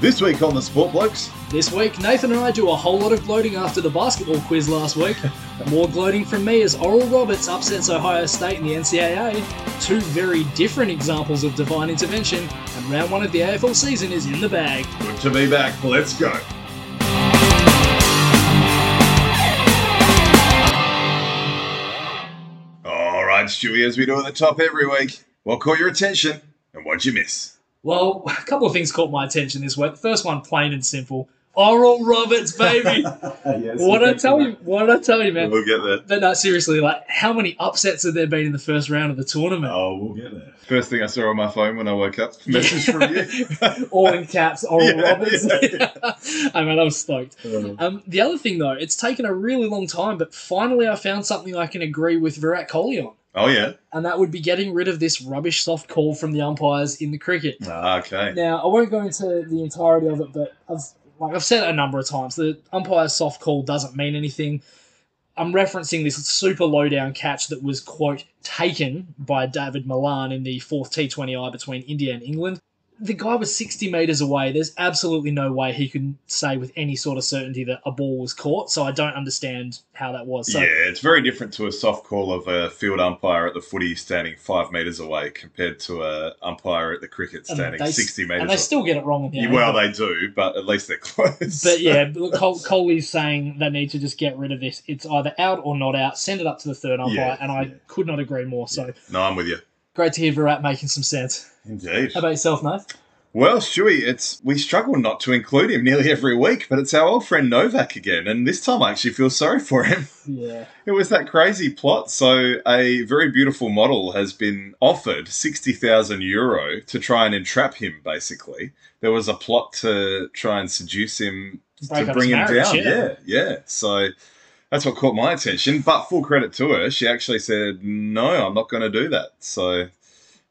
This week on the Sport Blokes, This week, Nathan and I do a whole lot of gloating after the basketball quiz last week. More gloating from me as Oral Roberts upsets Ohio State in the NCAA. Two very different examples of divine intervention, and round one of the AFL season is in the bag. good to be back. Let's go. All right, Stewie, as we do at the top every week, what caught your attention and what'd you miss? Well, a couple of things caught my attention this week. The first one, plain and simple. Oral Roberts, baby. what did I tell you? What did I tell you, man? We'll get there. But no, seriously, like, how many upsets have there been in the first round of the tournament? Oh, we'll get there. First thing I saw on my phone when I woke up, message from you. All in caps, Oral Yeah, Roberts. yeah, I mean, I was stoked. Um, the other thing, though, it's taken a really long time, but finally I found something I can agree with Virat Kohli on, oh, yeah. and that would be getting rid of this rubbish soft call from the umpires in the cricket. Ah, okay. Now, I won't go into the entirety of it, but I've like I've said it a number of times. The umpire's soft call doesn't mean anything. I'm referencing this super low down catch that was quote taken by Dawid Malan in the fourth T20I between India and England. The guy was 60 metres away. There's absolutely no way he could say with any sort of certainty that a ball was caught. So I don't understand how that was. So yeah, it's very different to a soft call of a field umpire at the footy standing five metres away compared to a umpire at the cricket standing they- 60 metres And they away. still get it wrong the Yeah, well, they do, but at least they're close. But yeah, look, Col- Kohli's saying they need to just get rid of this. It's either out or not out. Send it up to the third umpire, Yeah, and I yeah. could not agree more. So no, I'm with you. Great to hear Virat making some sense. Indeed. How about yourself, Nath? Well, Stewie, it's we struggle not to include him nearly every week, but it's our old friend Novak again, and this time I actually feel sorry for him. Yeah, It was that crazy plot. So, a very beautiful model has been offered 60,000 euro to try and entrap him, basically. There was a plot to try and seduce him Break to bring him marriage, down. yeah. Yeah. yeah, So, that's what caught my attention. But full credit to her, she actually said, no, I'm not going to do that. So,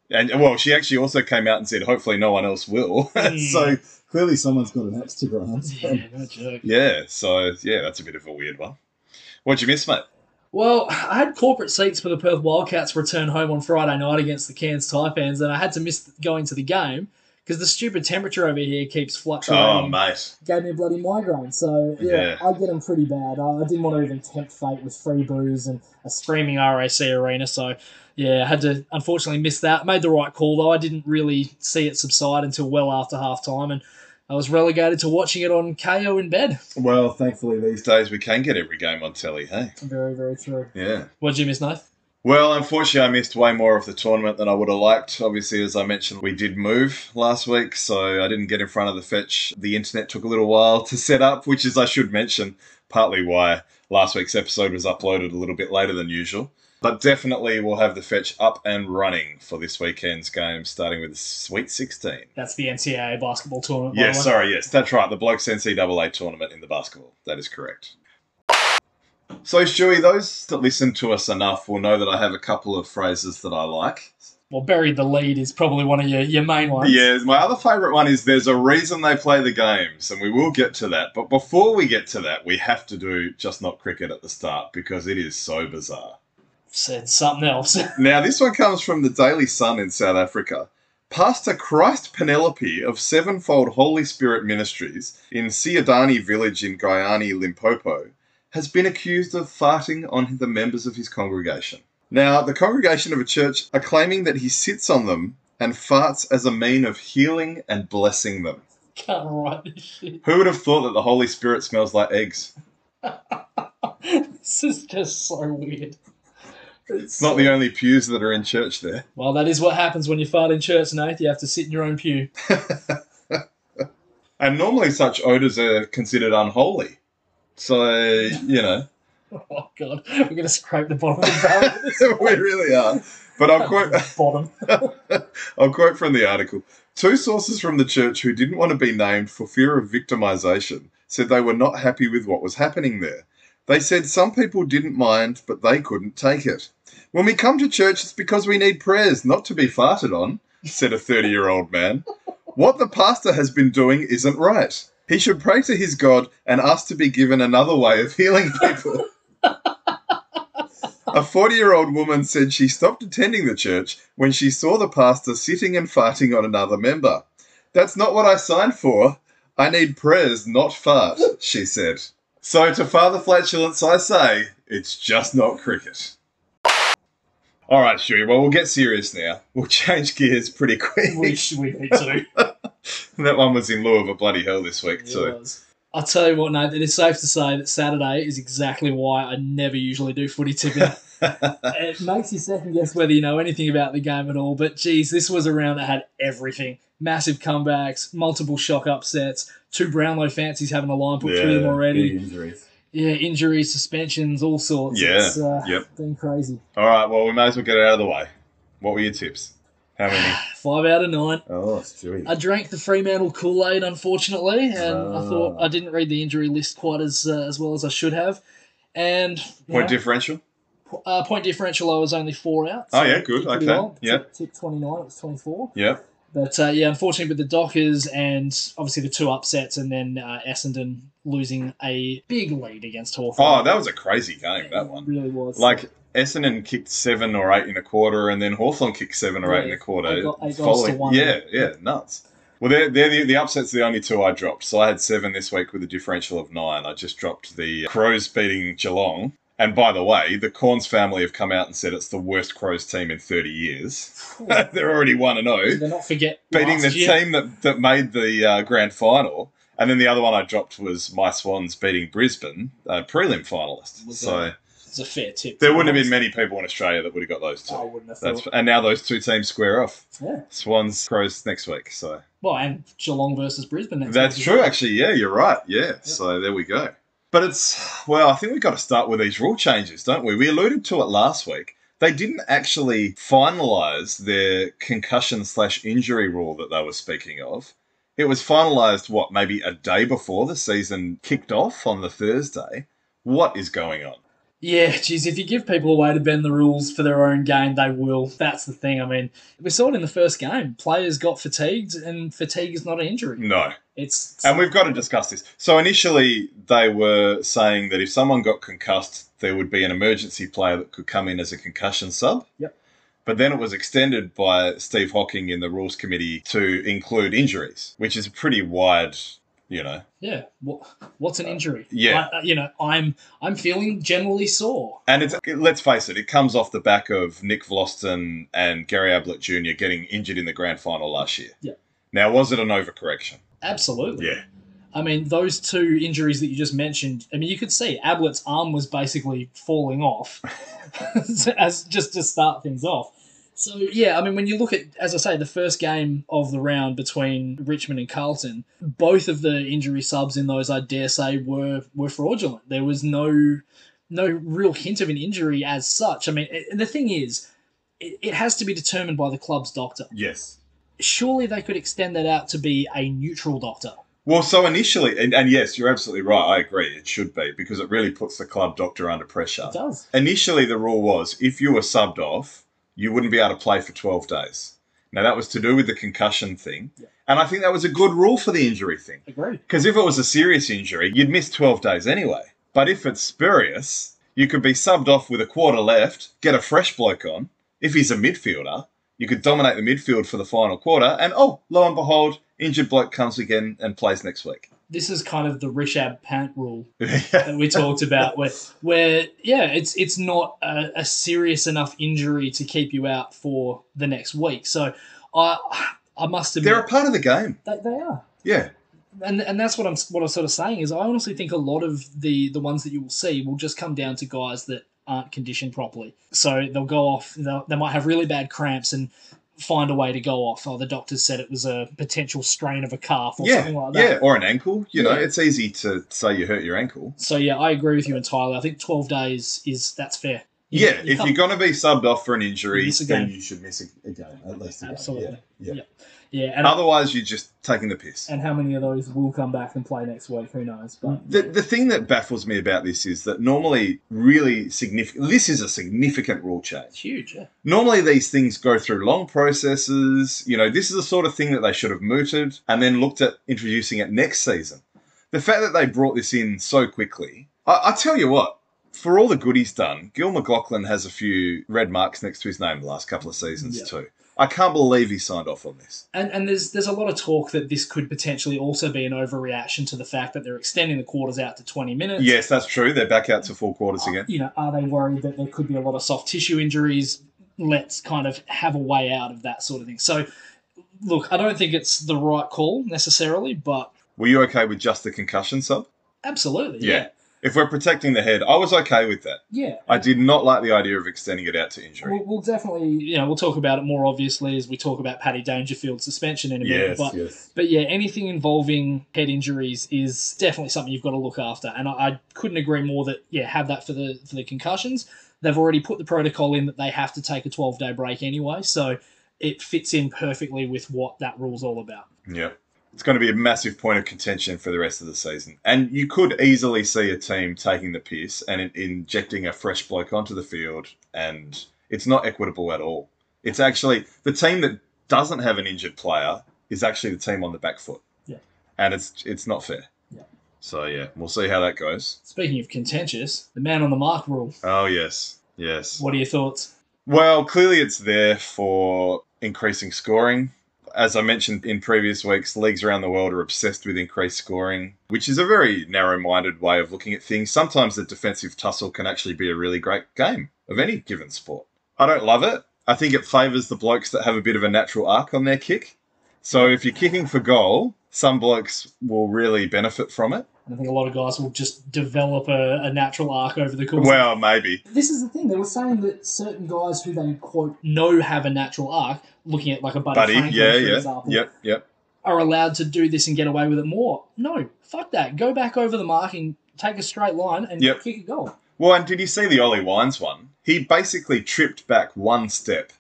and well, she actually also came out and said, hopefully no one else will. Hmm. so, Clearly, someone's got an axe to grind. yeah, no joke. yeah, so yeah, that's a bit of a weird one. What'd you miss, mate? Well, I had corporate seats for the Perth Wildcats return home on Friday night against the Cairns Taipans, and I had to miss going to the game because the stupid temperature over here keeps fluctuating. Oh, mate. Gave me a bloody migraine. So, yeah, Yeah. I get them pretty bad. I, I didn't want to even tempt fate with free booze and a screaming RAC arena. So, yeah, I had to unfortunately miss that. Made the right call though. I didn't really see it subside until well after half time, and I was relegated to watching it on Kayo in bed. Well, thankfully these days we can get every game on telly, hey? very, very true. Yeah. What did you miss, Nath? Well, unfortunately, I missed way more of the tournament than I would have liked. Obviously, as I mentioned, we did move last week, so I didn't get in front of the fetch. The internet took a little while to set up, which is, I should mention, partly why last week's episode was uploaded a little bit later than usual. But definitely, we'll have the fetch up and running for this weekend's game, starting with the Sweet 16. That's the NCAA basketball tournament. Yes, way. sorry, yes, that's right. The Blokes NCAA tournament in the basketball. That is correct. So, Stewie, those that listen to us enough will know that I have a couple of phrases that I like. Well, buried the lead is probably one of your, your main ones. Yeah, my other favourite one is there's a reason they play the games, and we will get to that. But before we get to that, we have to do just not cricket at the start because it is so bizarre. Said something else. Now, this one comes from the Daily Sun in South Africa. Pastor Christ Penelope of Sevenfold Holy Spirit Ministries in Siadani village in Giyani, Limpopo, has been accused of farting on the members of his congregation. Now, the congregation of a church are claiming that he sits on them and farts as a mean of healing and blessing them. Can't write this shit. Who would have thought that the Holy Spirit smells like eggs? this is just so weird. It's not the only pews that are in church there. Well, that is what happens when you fart in church, Nate. You have to sit in your own pew. And normally such odours are considered unholy. So, you know, Oh god, we're gonna scrape the bottom of the barrel. we really are. But I'll quote, bottom. I'll quote from the article. Two sources from the church who didn't want to be named for fear of victimization said they were not happy with what was happening there. They said some people didn't mind, but they couldn't take it. When we come to church, it's because we need prayers, not to be farted on, said a 30 year old man. What the pastor has been doing isn't right. He should pray to his God and ask to be given another way of healing people. A 40 year old woman said she stopped attending the church when she saw the pastor sitting and farting on another member. That's not what I signed for. I need prayers, not fart, she said. So to Father Flatulence, I say, it's just not cricket. All right, Stewie, well, we'll get serious now. We'll change gears pretty quick. We, sh- we need to. that one was in lieu of a bloody hell this week, It too. was. I'll tell you what, Nate, it is safe to say that Saturday is exactly why I never usually do footy tipping. it makes you second guess whether you know anything about the game at all. But geez, this was a round that had everything. Massive comebacks, multiple shock upsets, two Brownlow fancies having a line put through them already. Injuries. Yeah, injuries, suspensions, all sorts. Yeah. It's, uh, Yep. Been crazy. All right, well, we may as well get it out of the way. What were your tips? How many? five out of nine. Oh, Stewie. I drank the Fremantle Kool Aid, unfortunately, and I Ah. thought I didn't read the injury list quite as uh, as well as I should have. And Point know, differential? uh, point differential, I was only four out. Oh, yeah, good. Okay. well. Yep. Tip, tip 29, it was 24. Yep. But uh, yeah, unfortunately, with the Dockers and obviously the two upsets, and then uh, Essendon losing a big lead against Hawthorn. Oh, that was a crazy game, that one. really was. Like, Essendon kicked seven or eight in a quarter, and then Hawthorn kicked seven or eight in a quarter. eight go- eight goals to one. Yeah, yeah, nuts. Well, they're, they're the, the upsets are the only two I dropped. So I had seven this week with a differential of nine. I just dropped the Crows beating Geelong. And by the way, the Cornes family have come out and said it's the worst Crows team in 30 years. they're already 1 0 Did they not forget beating the year? team that, that made the uh, grand final. And then the other one I dropped was my Swans beating Brisbane, uh, prelim finalist. Was so that- It's a fair tip. there wouldn't have been many people in Australia that would have got those two. I wouldn't have That's thought. and now those two teams square off. yeah. Swans Crows next week. So Well, and Geelong versus Brisbane next that's week true. Actually, yeah, you're right. Yeah. So there we go. But it's well, I think we've got to start with these rule changes, don't we? We alluded to it last week. They didn't actually finalise their concussion slash injury rule that they were speaking of. It was finalised what maybe a day before the season kicked off on the Thursday. What is going on? Yeah, geez, if you give people a way to bend the rules for their own game, they will. That's the thing. I mean, we saw it in the first game. Players got fatigued, and fatigue is not an injury. No, It's And we've got to discuss this. So initially, they were saying that if someone got concussed, there would be an emergency player that could come in as a concussion sub. Yep. But then it was extended by Steve Hocking in the rules committee to include injuries, which is a pretty wide, you know. yeah. What, what's an injury? yeah. I- uh, you know, I'm I'm feeling generally sore. And it's let's face it, it comes off the back of Nick Vlastuin and Gary Ablett Jr. getting injured in the grand final last year. Yeah. Now, was it an overcorrection? Absolutely. Yeah. I mean, those two injuries that you just mentioned. I mean, you could see Ablett's arm was basically falling off, as just to start things off. So yeah, I mean, when you look at, as I say, the first game of the round between Richmond and Carlton, both of the injury subs in those, I dare say, were were fraudulent. There was no no real hint of an injury as such. I mean, it, the thing is, it, it has to be determined by the club's doctor. Yes. Surely they could extend that out to be a neutral doctor. Well, so initially, and, and yes, you're absolutely right. I agree. It should be because it really puts the club doctor under pressure. It does. Initially, the rule was if you were subbed off, you wouldn't be able to play for 12 days. Now, that was to do with the concussion thing. Yeah. And I think that was a good rule for the injury thing. Agreed. Because if it was a serious injury, you'd miss 12 days anyway. But if it's spurious, you could be subbed off with a quarter left, get a fresh bloke on. If he's a midfielder, you could dominate the midfield for the final quarter, and oh, lo and behold, injured bloke comes again and plays next week. This is kind of the Rishabh Pant rule that we talked about, where, where yeah, it's it's not a, a serious enough injury to keep you out for the next week. So I I must admit They're a part of the game. They, they are. Yeah. and and that's what I'm what I'm sort of saying is I honestly think a lot of the the ones that you will see will just come down to guys that aren't conditioned properly. So they'll go off. They'll, they might have really bad cramps and find a way to go off. Oh, the doctors said it was a potential strain of a calf or Yeah. something like that. Yeah. Or an ankle. You know, Yeah. it's easy to say you hurt your ankle. So yeah, I agree with you entirely. I think twelve days is that's fair. You- Yeah. you if you're going to be subbed off for an injury, then you should miss a, a game, at least a game. Absolutely. Yeah. Yeah. Yeah, and Otherwise, you're just taking the piss. And how many of those will come back and play next week? Who knows? But The, the thing that baffles me about this is that normally, really significant, this is a significant rule change. it's huge. Yeah. Normally, these things go through long processes. You know, this is the sort of thing that they should have mooted and then looked at introducing it next season. The fact that they brought this in so quickly, I, I tell you what, for all the good he's done, Gill McLachlan has a few red marks next to his name the last couple of seasons Yeah. too. I can't believe he signed off on this. And and there's there's a lot of talk that this could potentially also be an overreaction to the fact that they're extending the quarters out to 20 minutes. Yes, that's true. They're back out to four quarters uh, again. You know, are they worried that there could be a lot of soft tissue injuries? Let's kind of have a way out of that sort of thing. So, look, I don't think it's the right call necessarily, but Were you okay with just the concussion sub? absolutely, Yeah. yeah, If we're protecting the head, I was okay with that. yeah. I did not like the idea of extending it out to injury. We'll, we'll definitely, you know, we'll talk about it more obviously as we talk about Paddy Dangerfield suspension in a minute. Yes, But yes. But yeah, anything involving head injuries is definitely something you've got to look after, and I, I couldn't agree more that yeah, have that for the for the concussions. They've already put the protocol in that they have to take a twelve day break anyway, so it fits in perfectly with what that rule's all about. Yeah. It's going to be a massive point of contention for the rest of the season. And you could easily see a team taking the piss and in- injecting a fresh bloke onto the field, and it's not equitable at all. It's actually the team that doesn't have an injured player is actually the team on the back foot. Yeah. And it's it's not fair. Yeah. So yeah, we'll see how that goes. Speaking of contentious, the man on the mark rule. Oh yes. Yes. What are your thoughts? Well, clearly it's there for increasing scoring. As I mentioned in previous weeks, leagues around the world are obsessed with increased scoring, which is a very narrow minded way of looking at things. Sometimes the defensive tussle can actually be a really great game of any given sport. I don't love it. I think it favours the blokes that have a bit of a natural arc on their kick. So if you're kicking for goal, some blokes will really benefit from it. And I think a lot of guys will just develop a, a natural arc over the course. of Well, maybe. This is the thing. They were saying that certain guys who they quote know have a natural arc, looking at like a Buddy, Buddy, Franklin, yeah, for yeah. example, Yep, yep. are allowed to do this and get away with it more. No, fuck that. Go back over the mark and take a straight line and Yep. kick a goal. Well, and did you see the Ollie Wines one? He basically tripped back one step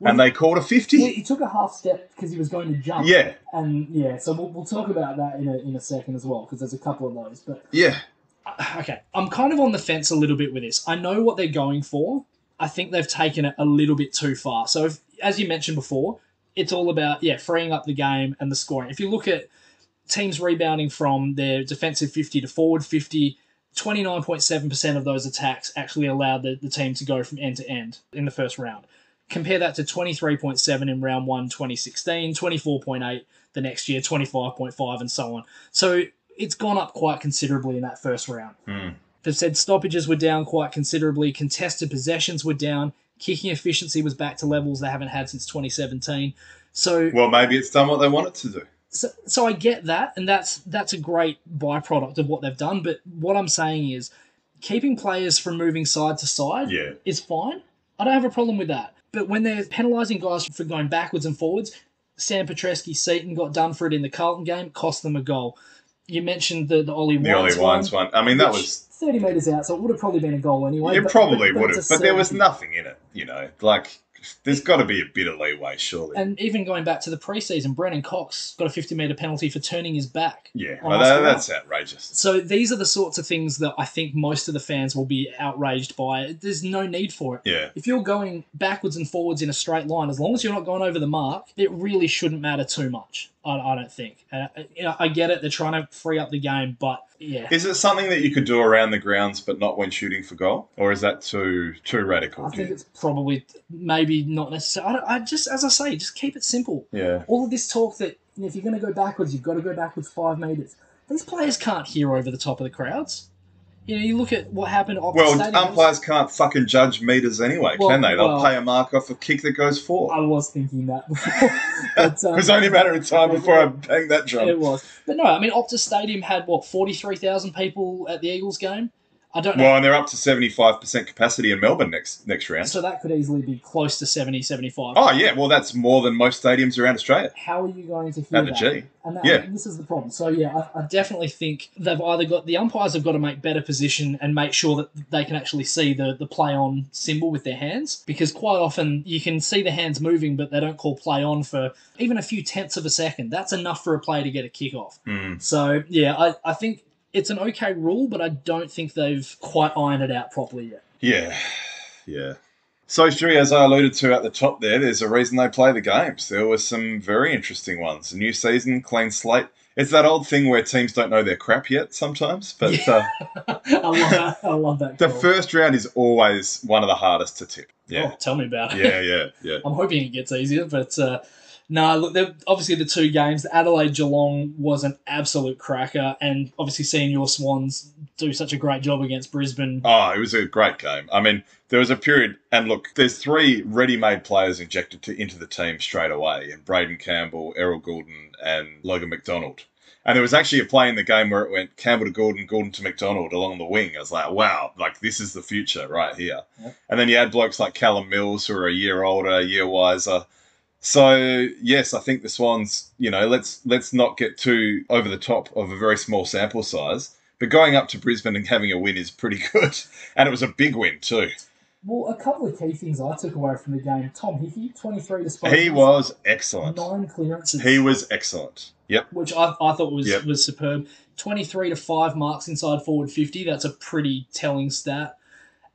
Well, and they called a 50. He, he took a half step because he was going to jump. Yeah, And yeah, so we'll, we'll talk about that in a, in a second as well because there's a couple of those. But yeah. Okay, I'm kind of on the fence a little bit with this. I know what they're going for. I think they've taken it a little bit too far. So, if, as you mentioned before, it's all about yeah freeing up the game and the scoring. If you look at teams rebounding from their defensive 50 to forward 50, 29.7% of those attacks actually allowed the, the team to go from end to end in the first round. Compare that to 23.7 in round one 2016, 24.8 the next year, 25.5, and so on. So it's gone up quite considerably in that first round. Hmm. They've said stoppages were down quite considerably, contested possessions were down, kicking efficiency was back to levels they haven't had since 2017. So Well, maybe it's done what they want it to do. so, so I get that, and that's that's a great byproduct of what they've done. But what I'm saying is, keeping players from moving side to side Yeah. is fine. I don't have a problem with that. But when they're penalising guys for going backwards and forwards, Sam Petrevski-Seton got done for it in the Carlton game, cost them a goal. You mentioned the the Ollie The Ollie Wines Wines one. one. I mean, that was. 30 metres out, so it would have probably been a goal anyway. It but- probably would have, but there was nothing in it, you know. Like, there's got to be a bit of leeway, surely. And even going back to the preseason, Brennan Cox got a 50 metre penalty for turning his back. yeah, well, that, that's outrageous. So these are the sorts of things that I think most of the fans will be outraged by. There's no need for it. Yeah. If you're going backwards and forwards in a straight line, as long as you're not going over the mark, it really shouldn't matter too much. I, I don't think. Uh, you know, I get it. They're trying to free up the game, but yeah, Is it something that you could do around the grounds but not when shooting for goal? Or is that too too radical? I think it's probably maybe not necessary. I, don't- I just, as I say, just keep it simple. Yeah. all of this talk that you know, if you're going to go backwards, you've got to go backwards five metres. These players can't hear over the top of the crowds. You know, you look at what happened. at Well, Stadium, umpires can't fucking judge meters anyway, Well, can they? They'll well- pay a mark off a kick that goes four. I was thinking that before. but, um, It was only a matter of time before I banged that drum. It was, but no. I mean, Optus Stadium had what forty three thousand people at the Eagles game. I don't know. Well, and they're up to seventy five percent capacity in Melbourne next next round. so that could easily be close to 70, 75. Oh yeah, well that's more than most stadiums around Australia. how are you going to hear At the that? G. And, that, Yeah. and this is the problem. So yeah, I, I I, definitely think they've either got the umpires have got to make better position and make sure that they can actually see the, the play on symbol with their hands because quite often you can see the hands moving but they don't call play on for even a few tenths of a second. That's enough for a player to get a kick off. Hmm. So yeah, I, I think it's an okay rule, but I don't think they've quite ironed it out properly yet. Yeah, yeah. So, as I alluded to at the top there, there's a reason they play the games. There were some very interesting ones. A new season, clean slate. It's that old thing where teams don't know their crap yet sometimes, but uh, I love that. I love that. the first round is always one of the hardest to tip. Yeah, Oh, tell me about it. yeah, yeah, yeah. I'm hoping it gets easier, but uh, no, look, obviously the two games, Adelaide Geelong was an absolute cracker, and obviously seeing your Swans do such a great job against Brisbane. Oh, it was a great game. I mean, there was a period, and look, there's three ready-made players injected to, into the team straight away, and Braeden Campbell, Errol Gulden, and Logan McDonald. And there was actually a play in the game where it went Campbell to Gordon, Gordon to McDonald along the wing. I was like, wow, like this is the future right here. Yep. And then you had blokes like Callum Mills who are a year older, a year wiser. So yes, I think the Swans, you know, let's let's not get too over the top of a very small sample size. But going up to Brisbane and having a win is pretty good. And it was a big win too. Well, a couple of key things I took away from the game. Tom Hickey, 23 disposals. He was excellent. Nine clearances. He was excellent. Yep. which I, I thought was Yep. was superb. Twenty three to five marks inside forward fifty. That's a pretty telling stat.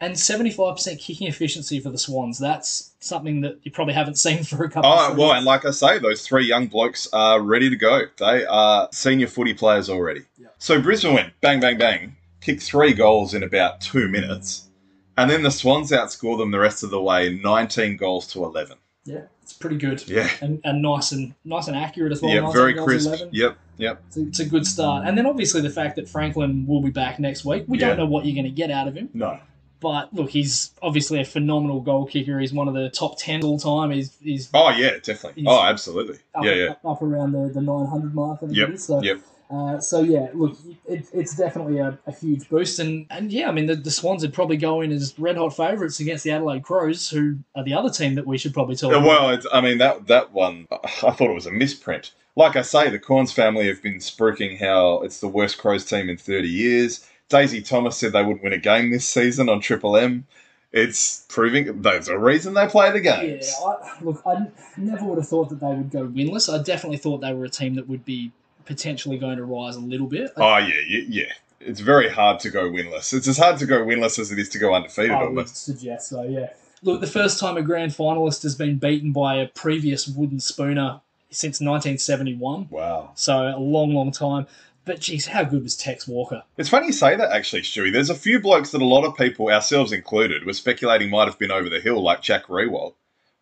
And seventy five percent kicking efficiency for the Swans. That's something that you probably haven't seen for a couple. Oh, of years. well, and like I say, those three young blokes are ready to go. They are senior footy players already. Yeah. So Brisbane went bang, bang, bang, kicked three goals in about two minutes. And then the Swans outscore them the rest of the way, 19 goals to 11. yeah, it's pretty good. Yeah. And, and nice and nice and accurate as well. Yeah, 19 very crisp. 11. Yep, yep. It's, a, it's a good start. And then obviously the fact that Franklin will be back next week. We Yeah. don't know what you're going to get out of him. No. But look, he's obviously a phenomenal goal kicker. He's one of the top 10 all time. He's, he's Oh, yeah, definitely. Oh, absolutely. up, Yeah, yeah. up, up around the, the 900 mark. I think Yep. So, yep. uh, so yeah, look, it, it's definitely a, a huge boost. And, and yeah, I mean, the, the Swans would probably go in as red hot favourites against the Adelaide Crows, who are the other team that we should probably talk Uh, about. Well, it's, I mean, that, that one, I thought it was a misprint. Like I say, the Cornes family have been spruiking how it's the worst Crows team in 30 years. Daisy Thomas said they wouldn't win a game this season on Triple M. It's proving there's a reason they play the Yeah, games. I, look, I never would have thought that they would go winless. I definitely thought they were a team that would be potentially going to rise a little bit. Oh yeah, yeah, yeah. It's very hard to go winless. It's as hard to go winless as it is to go undefeated. I would Almost. suggest so. Yeah, Look, the first time a grand finalist has been beaten by a previous wooden spooner since 1971. Wow. So a long, long time. But geez, how good was Tex Walker? It's funny you say that actually, Stewie. There's a few blokes that a lot of people, ourselves included, were speculating might have been over the hill, like Jack Riewoldt,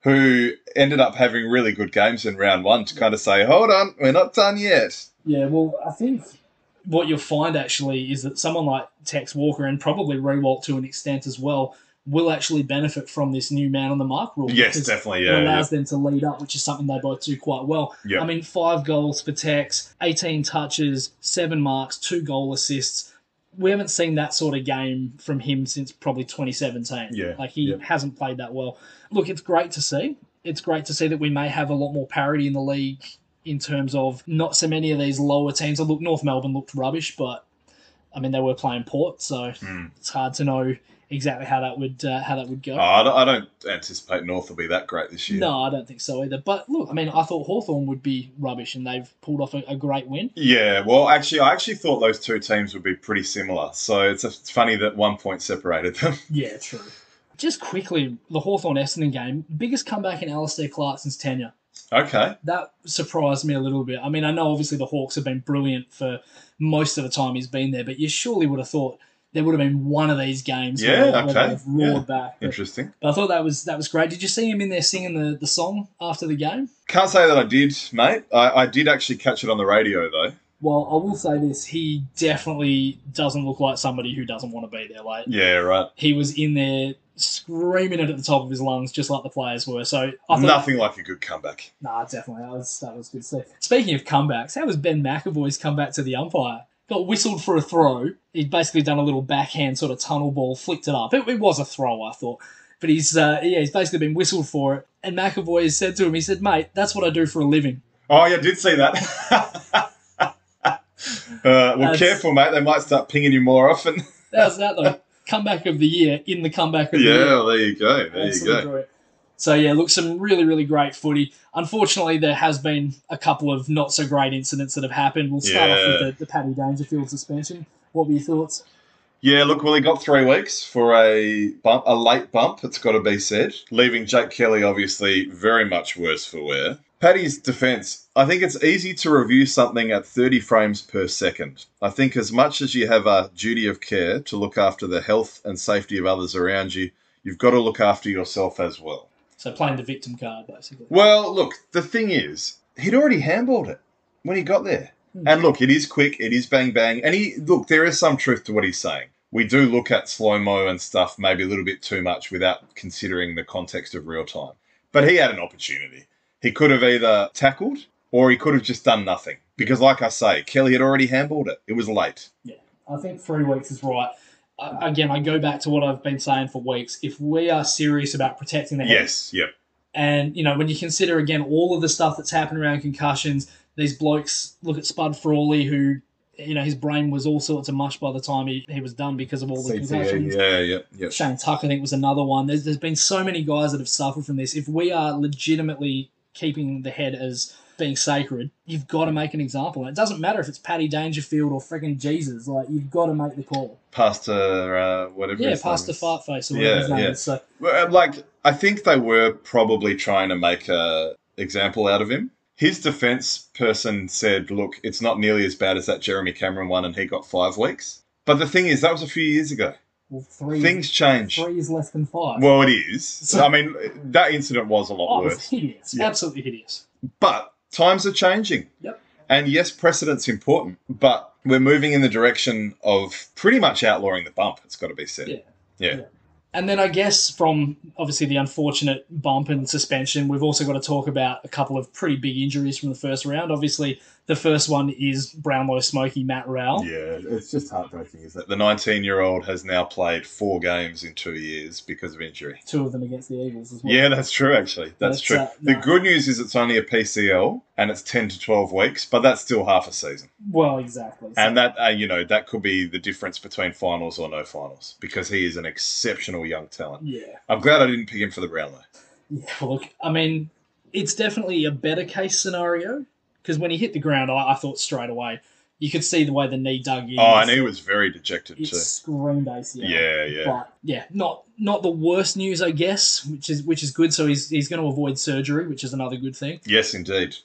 who ended up having really good games in round one to kind of say, hold on, we're not done yet. yeah. Well, I think What you'll find actually is that someone like Tex Walker and probably Riewoldt to an extent as well will actually benefit from this new man on the mark rule. Yes, definitely. It Yeah. yeah. allows them to lead up, which is something they both do quite well. Yeah. I mean, five goals for Tex, 18 touches, seven marks, two goal assists. We haven't seen that sort of game from him since probably 2017. Yeah, Like, he yeah. hasn't played that well. Look, it's great to see. It's great to see that we may have a lot more parity in the league in terms of not so many of these lower teams. Look, North Melbourne looked rubbish, but I mean, they were playing Port, so Hmm. it's hard to know exactly how that would uh, how that would go. Oh, I, don't, I don't anticipate North will be that great this year. No, I don't think so either. But look, I mean, I thought Hawthorn would be rubbish, and they've pulled off a, a great win. Yeah, well, actually, I actually thought those two teams would be pretty similar. So it's, it's funny that one point separated them. Yeah, true. Just quickly, the Hawthorn Essendon game, biggest comeback in Alastair Clarkson's tenure. okay. That surprised me a little bit. I mean, I know obviously the Hawks have been brilliant for most of the time he's been there, but you surely would have thought there would have been one of these games Yeah, where, okay, they've roared yeah. back. But, Interesting. but I thought that was that was great. Did you see him in there singing the, the song after the game? Can't say that I did, mate. I, I did actually catch it on the radio, though. well, I will say this. He definitely doesn't look like somebody who doesn't want to be there. Like Yeah, right. he was in there screaming it at the top of his lungs, just like the players were. So I thought, Nothing like a good comeback. Nah, definitely. That was that was good see. speaking of comebacks, how was Ben McEvoy's comeback to the umpire? Got whistled for a throw. He'd basically done a little backhand sort of tunnel ball, flicked it up. It, it was a throw, I thought. But he's uh, yeah, he's basically been whistled for it. And McEvoy has said to him, he said, "Mate, that's what I do for a living." Oh, yeah, I did see that. uh, well, That's- careful, mate. They might start pinging you more often. How's that though? comeback of the year in the comeback of the yeah, year. well, there you go. There you go. brilliant. So yeah, look, some really, really great footy. Unfortunately, there has been a couple of not so great incidents that have happened. We'll start off with the, the Paddy Dangerfield suspension. What were your thoughts? Yeah, look, well, he got three weeks for a bump, a late bump, it's got to be said, leaving Jake Kelly obviously very much worse for wear. Paddy's defence, I think it's easy to review something at 30 frames per second. I think as much as you have a duty of care to look after the health and safety of others around you, you've got to look after yourself as well. So playing the victim card, basically. Well, look, the thing is, he'd already handballed it when he got there. Hmm. And look, it is quick, it is bang bang. And he look, there is some truth to what he's saying. We do look at slow mo and stuff maybe a little bit too much without considering the context of real time. But he had an opportunity. He could have either tackled or he could have just done nothing. Because, like I say, Kelly had already handballed it. It was late. Yeah, I think three weeks is right. Again, I go back to what I've been saying for weeks. If we are serious about protecting the head, Yes, yep. and you know when you consider again all of the stuff that's happened around concussions, these blokes look at Spud Frawley, who you know his brain was all sorts of mush by the time he, he was done because of all the concussions. Yeah, yeah, yeah. Shane Tuck, I think, was another one. There's, there's been so many guys that have suffered from this. If we are legitimately keeping the head as being sacred, you've got to make an example. And it doesn't matter if it's Paddy Dangerfield or friggin' Jesus. Like you've got to make the call. Pastor, uh, whatever. Yeah, Pastor. Fartface or whatever Yeah, his name yeah. is. So uh, like I think they were probably trying to make a example out of him. His defense person said, "Look, it's not nearly as bad as that Jeremy Cameron one, and he got five weeks." But the thing is, that was a few years ago. well, three Things change. three is less than five. Well, it is. So, I mean, that incident was a lot oh, it was worse. hideous. Yeah. Absolutely hideous. But times are changing. Yep. And yes, precedent's important, but we're moving in the direction of pretty much outlawing the bump. It's got to be said. Yeah. Yeah. And then I guess from obviously the unfortunate bump and suspension, we've also got to talk about a couple of pretty big injuries from the first round. Obviously, the first one is Brownlow Smoky Matt Rowell. Yeah, it's just heartbreaking, isn't it? The 19 year old has now played four games in two years because of injury. Two of them against the Eagles as well. Yeah, that's true, actually. That's true. uh, The good news is it's only a PCL and it's 10 to 12 weeks, but that's still half a season. Well, exactly. So- And that, uh, you know, that could be the difference between finals or no finals because he is an exceptional young talent. yeah. I'm glad I didn't pick him for the Brownlow. Yeah, look, I mean, it's definitely a better case scenario because when he hit the ground, I, I thought straight away you could see the way the knee dug in. Oh, and he was very dejected it too. screamed ACL. Yeah, yeah. But yeah, not not the worst news, I guess, which is which is good. So he's he's going to avoid surgery, which is another good thing. Yes, indeed.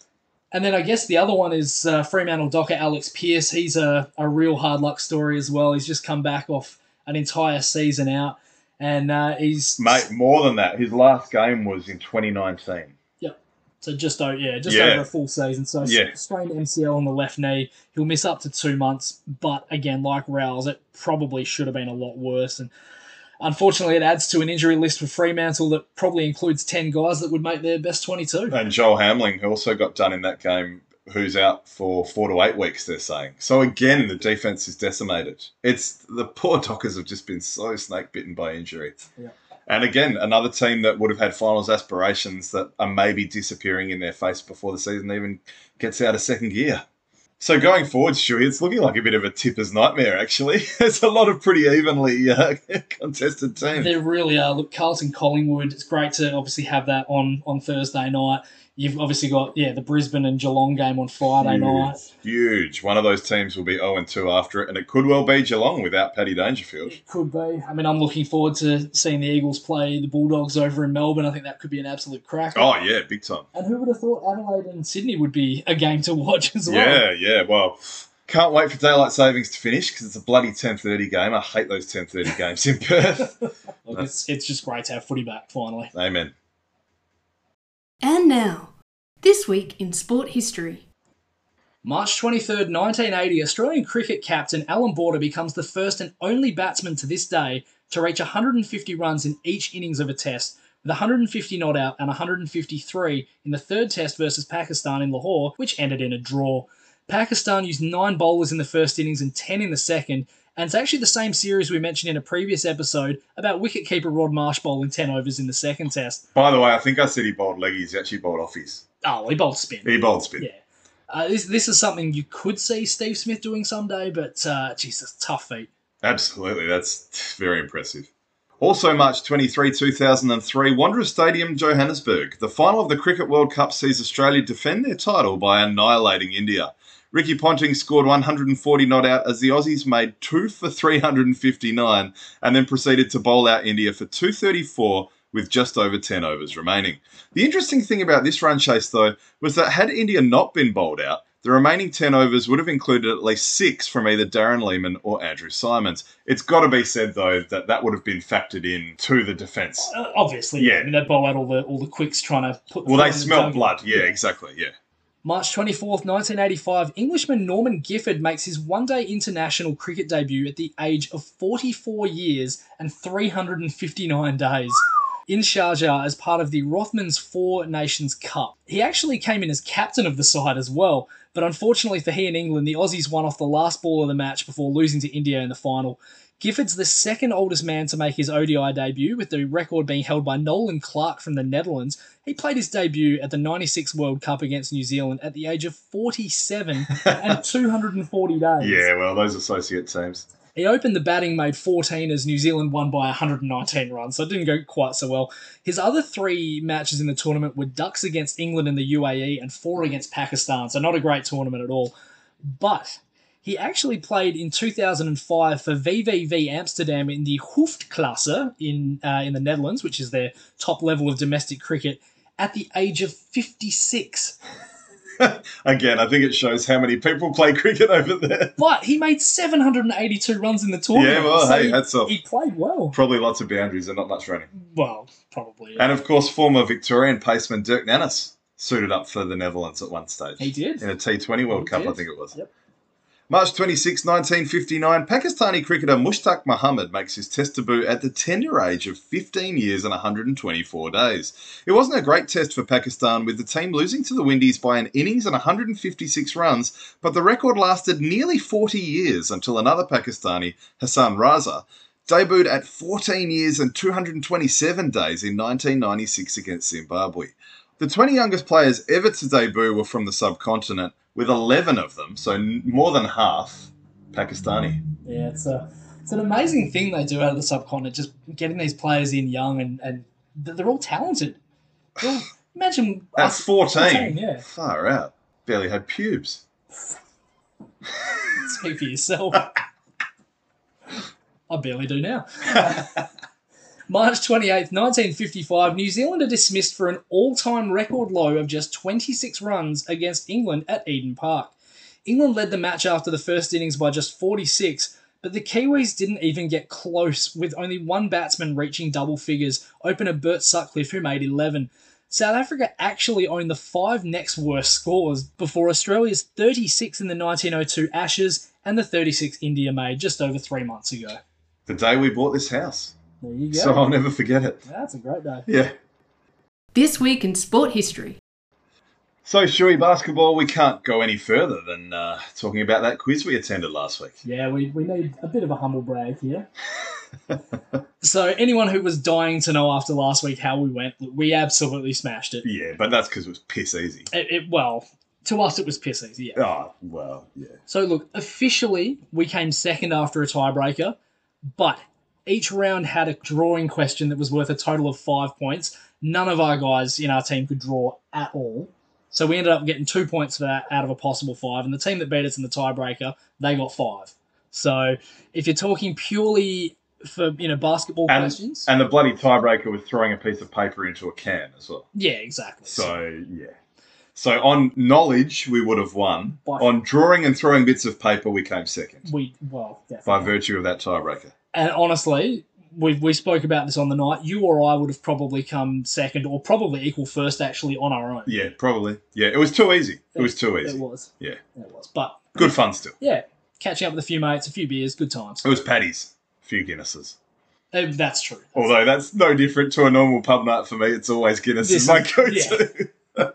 And then I guess the other one is uh, Fremantle Docker Alex Pearce. He's a, a real hard luck story as well. He's just come back off an entire season out, and uh, he's Mate, more than that, his last game was in 2019. So just o- yeah, just Yeah. over a full season. So Yeah. strained MCL on the left knee. He'll miss up to two months. But again, like Rouse, it probably should have been a lot worse. And unfortunately, it adds to an injury list for Fremantle that probably includes ten guys that would make their best twenty-two. And Joel Hamling who also got done in that game, who's out for four to eight weeks, they're saying. So again, the defense is decimated. It's the poor Dockers have just been so snake bitten by injury. Yeah. And again, another team that would have had finals aspirations that are maybe disappearing in their face before the season even gets out of second gear. So going forward, Stewie, it's looking like a bit of a tipper's nightmare, actually. There's a lot of pretty evenly uh, contested teams. There really are. Look, Carlton Collingwood. It's great to obviously have that on on Thursday night. You've obviously got yeah the Brisbane and Geelong game on Friday night. Huge. One of those teams will be 0 2 after it, and it could well be Geelong without Paddy Dangerfield. It could be. I mean, I'm looking forward to seeing the Eagles play the Bulldogs over in Melbourne. I think that could be an absolute crack. Oh, yeah, big time. And who would have thought Adelaide and Sydney would be a game to watch as well? Yeah, yeah. Well, can't wait for daylight savings to finish because it's a bloody 10:30 game. I hate those 10:30 games in Perth. Look, it's, it's just great to have footy back finally. Amen. And now, this week in sport history. March 23rd, 1980, Australian cricket captain Alan Border becomes the first and only batsman to this day to reach 150 runs in each innings of a test, with 150 not out and 153 in the third test versus Pakistan in Lahore, which ended in a draw. Pakistan used nine bowlers in the first innings and 10 in the second, and it's actually the same series we mentioned in a previous episode about wicketkeeper Rod Marsh bowling 10 overs in the second test. By the way, I think I said he bowled leggies. He actually bowled offies. Oh, he bowled spin. He bowled spin. Yeah. Uh, this, this is something you could see Steve Smith doing someday, but uh, that's tough feat. Absolutely. That's very impressive. Also, March 23, 2003, Wanderers Stadium, Johannesburg. The final of the Cricket World Cup sees Australia defend their title by annihilating India. Ricky Ponting scored 140 not out as the Aussies made two for 359 and then proceeded to bowl out India for 234 with just over 10 overs remaining. The interesting thing about this run chase, though, was that had India not been bowled out, the remaining 10 overs would have included at least six from either Darren Lehmann or Andrew Symonds. It's got to be said, though, that that would have been factored in to the defence. Uh, obviously, Yeah. I mean, they bowl out all the all the quicks trying to put. Well, they in the smelt target. blood. Yeah, exactly. Yeah. March 24th, 1985, Englishman Norman Gifford makes his one day international cricket debut at the age of 44 years and 359 days in Sharjah as part of the Rothmans Four Nations Cup. He actually came in as captain of the side as well, but unfortunately for he and England, the Aussies won off the last ball of the match before losing to India in the final. Gifford's the second oldest man to make his ODI debut, with the record being held by Nolan Clarke from the Netherlands. He played his debut at the 96 World Cup against New Zealand at the age of 47 and 240 days. Yeah, well, those associate teams. He opened the batting, made 14 as New Zealand won by 119 runs, so it didn't go quite so well. His other three matches in the tournament were ducks against England and the UAE and four against Pakistan, so not a great tournament at all. But he actually played in 2005 for VVV Amsterdam in the Hoofdklasse in uh, in the Netherlands, which is their top level of domestic cricket, at the age of 56. Again, I think it shows how many people play cricket over there. But he made 782 runs in the tournament. Yeah, well, so hey, he, hats off. he played well. Probably lots of boundaries and not much running. Well, probably. yeah. And of course, former Victorian paceman Dirk Nannes suited up for the Netherlands at one stage. He did. In a T20 World He Cup, did. I think it was. Yep. March 26, 1959, Pakistani cricketer Mushtaq Mohammed makes his test debut at the tender age of 15 years and 124 days. It wasn't a great test for Pakistan, with the team losing to the Windies by an innings and 156 runs, but the record lasted nearly 40 years until another Pakistani, Hassan Raza, debuted at 14 years and 227 days in 1996 against Zimbabwe. The 20 youngest players ever to debut were from the subcontinent, with 11 of them, so more than half, Pakistani. Yeah, it's a it's an amazing thing they do out of the subcontinent, just getting these players in young and and they're all talented. They're all- imagine At us- 14, yeah. far out. Barely had pubes. Speak for yourself. I barely do now. March 28th, 1955, New Zealand are dismissed for an all time record low of just 26 runs against England at Eden Park. England led the match after the first innings by just 46, but the Kiwis didn't even get close, with only one batsman reaching double figures, opener Bert Sutcliffe, who made 11. South Africa actually owned the five next worst scores before Australia's 36 in the 1902 Ashes and the 36 India made just over three months ago. The day we bought this house. There you go. So I'll never forget it. That's a great day. Yeah. This week in sport history. So, Shui basketball, we can't go any further than uh, talking about that quiz we attended last week. Yeah, we, we need a bit of a humble brag here. so, anyone who was dying to know after last week how we went, we absolutely smashed it. Yeah, but that's because it was piss easy. It, it well, to us it was piss easy. Yeah. Oh, well, yeah. So look, officially we came second after a tiebreaker, but each round had a drawing question that was worth a total of five points. None of our guys in our team could draw at all. So we ended up getting two points for that out of a possible five, and the team that beat us in the tiebreaker, they got five. So if you're talking purely for you know basketball And, questions, and the bloody tiebreaker was throwing a piece of paper into a can as well. yeah, exactly. So, yeah. So, on knowledge, we would have won. By- On drawing and throwing bits of paper, we came second we well definitely. by virtue of that tiebreaker. And honestly, we we spoke about this on the night. You or I would have probably come second, or probably equal first, actually, on our own. Yeah, probably. Yeah, it was too easy. It was too easy. It was. Yeah. It was. But Good fun still. yeah, catching up with a few mates, a few beers, good times. It was Paddy's. A few Guinnesses. Uh, that's true. Although that's no different to a normal pub night for me. It's always Guinness is my go-to.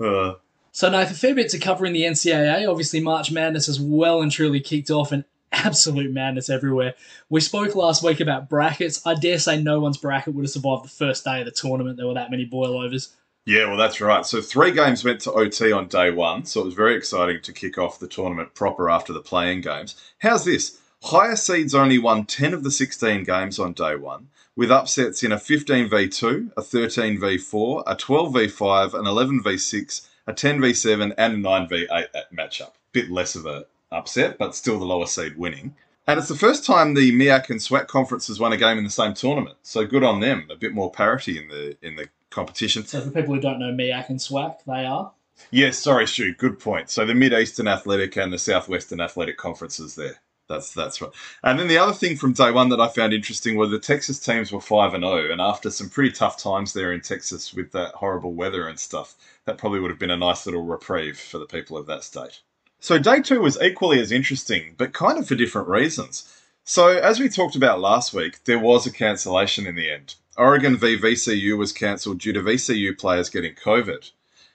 uh, So, Nathan, a fair bit to cover in the NCAA. Obviously, March Madness has well and truly kicked off, and absolute madness everywhere. We spoke last week about brackets. I dare say no one's bracket would have survived the first day of the tournament. There were that many boilovers. yeah, well, that's right. So three games went to OT on day one. So it was very exciting to kick off the tournament proper after the play-in games. How's this? Higher seeds only won 10 of the 16 games on day one, with upsets in a 15v2, a 13v4, a 12v5, an 11v6, a 10v7, and a 9v8 at matchup. bit less of a upset, but still the lower seed winning. And it's the first time the MEAC and SWAC conferences won a game in the same tournament. So good on them. A bit more parity in the in the competition. So for people who don't know MEAC and SWAC, they are. Yes, sorry, Stu. Good point. So the Mid Eastern Athletic and the Southwestern Athletic conferences there. That's that's right. And then the other thing from day one that I found interesting was the Texas teams were five and zero, and after some pretty tough times there in Texas with that horrible weather and stuff, that probably would have been a nice little reprieve for the people of that state. So day two was equally as interesting, but kind of for different reasons. So as we talked about last week, there was a cancellation in the end. Oregon v VCU was cancelled due to VCU players getting COVID.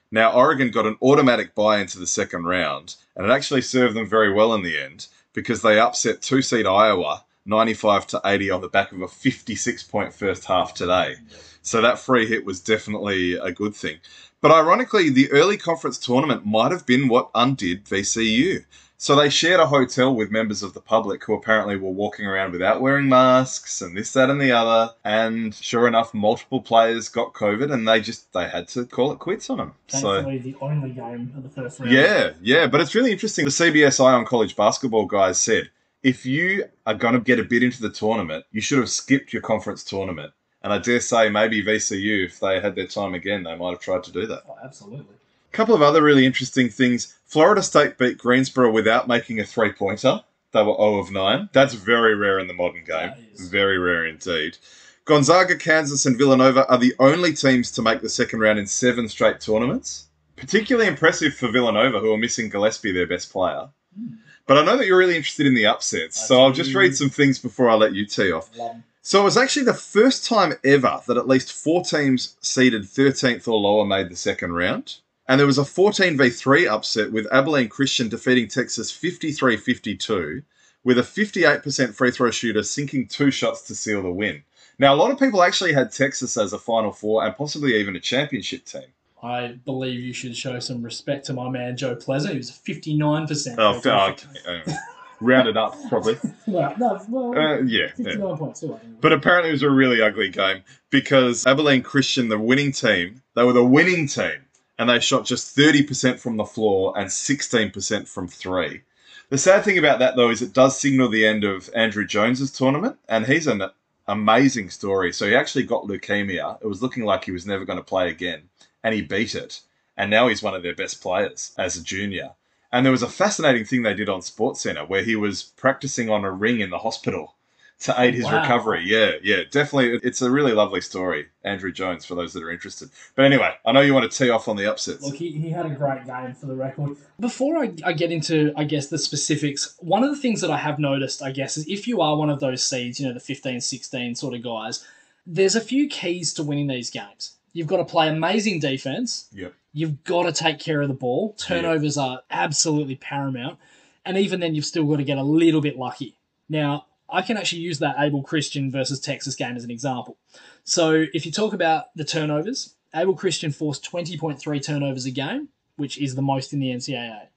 Now, Oregon got an automatic buy into the second round, and it actually served them very well in the end because they upset two seed Iowa 95 to 80 on the back of a 56 point first half today. So that free hit was definitely a good thing. But ironically, the early conference tournament might have been what undid VCU. So they shared a hotel with members of the public who apparently were walking around without wearing masks and this, that, and the other. And sure enough, multiple players got COVID, and they just they had to call it quits on them. So the only game of the first round. yeah, yeah, but it's really interesting. The CBS Eye on College basketball guys said if you are going to get a bid into the tournament, you should have skipped your conference tournament. And I dare say maybe VCU, if they had their time again, they might have tried to do that. Oh, absolutely. A couple of other really interesting things. Florida State beat Greensboro without making a three pointer. They were 0 of 9. That's very rare in the modern game. Very rare indeed. Gonzaga, Kansas, and Villanova are the only teams to make the second round in seven straight tournaments. Particularly impressive for Villanova, who are missing Gillespie, their best player. Hmm. But I know that you're really interested in the upsets, I so I'll just read some things before I let you tee off. Love. So it was actually the first time ever that at least four teams seeded 13th or lower made the second round. And there was a 14 v 3 upset with Abilene Christian defeating Texas 53 52 with a 58% free throw shooter sinking two shots to seal the win. Now, a lot of people actually had Texas as a Final Four and possibly even a championship team. I believe you should show some respect to my man Joe Pleasant. He was 59%. Oh, okay. Rounded up, probably. Well, no, well, Uh, yeah. yeah. 59.2, I think. But apparently it was a really ugly game because Abilene Christian, the winning team, they were the winning team and they shot just 30% from the floor and 16% from three. The sad thing about that, though, is it does signal the end of Andrew Jones's tournament, and he's an amazing story. So he actually got leukemia. It was looking like he was never going to play again, and he beat it. And now he's one of their best players as a junior. And there was a fascinating thing they did on SportsCenter where he was practicing on a ring in the hospital to aid his Wow. recovery. Yeah, yeah, definitely. It's a really lovely story, Andrew Jones, for those that are interested. But anyway, I know you want to tee off on the upsets. Look, he, he had a great game for the record. Before I, I get into, I guess, the specifics, one of the things that I have noticed, I guess, is if you are one of those seeds, you know, the 15, 16 sort of guys, there's a few keys to winning these games. You've got to play amazing defense. Yep. You've got to take care of the ball. Turnovers are absolutely paramount. And even then, you've still got to get a little bit lucky. Now, I can actually use that Abel Christian versus Texas game as an example. So, if you talk about the turnovers, Abel Christian forced 20.3 turnovers a game, which is the most in the NCAA.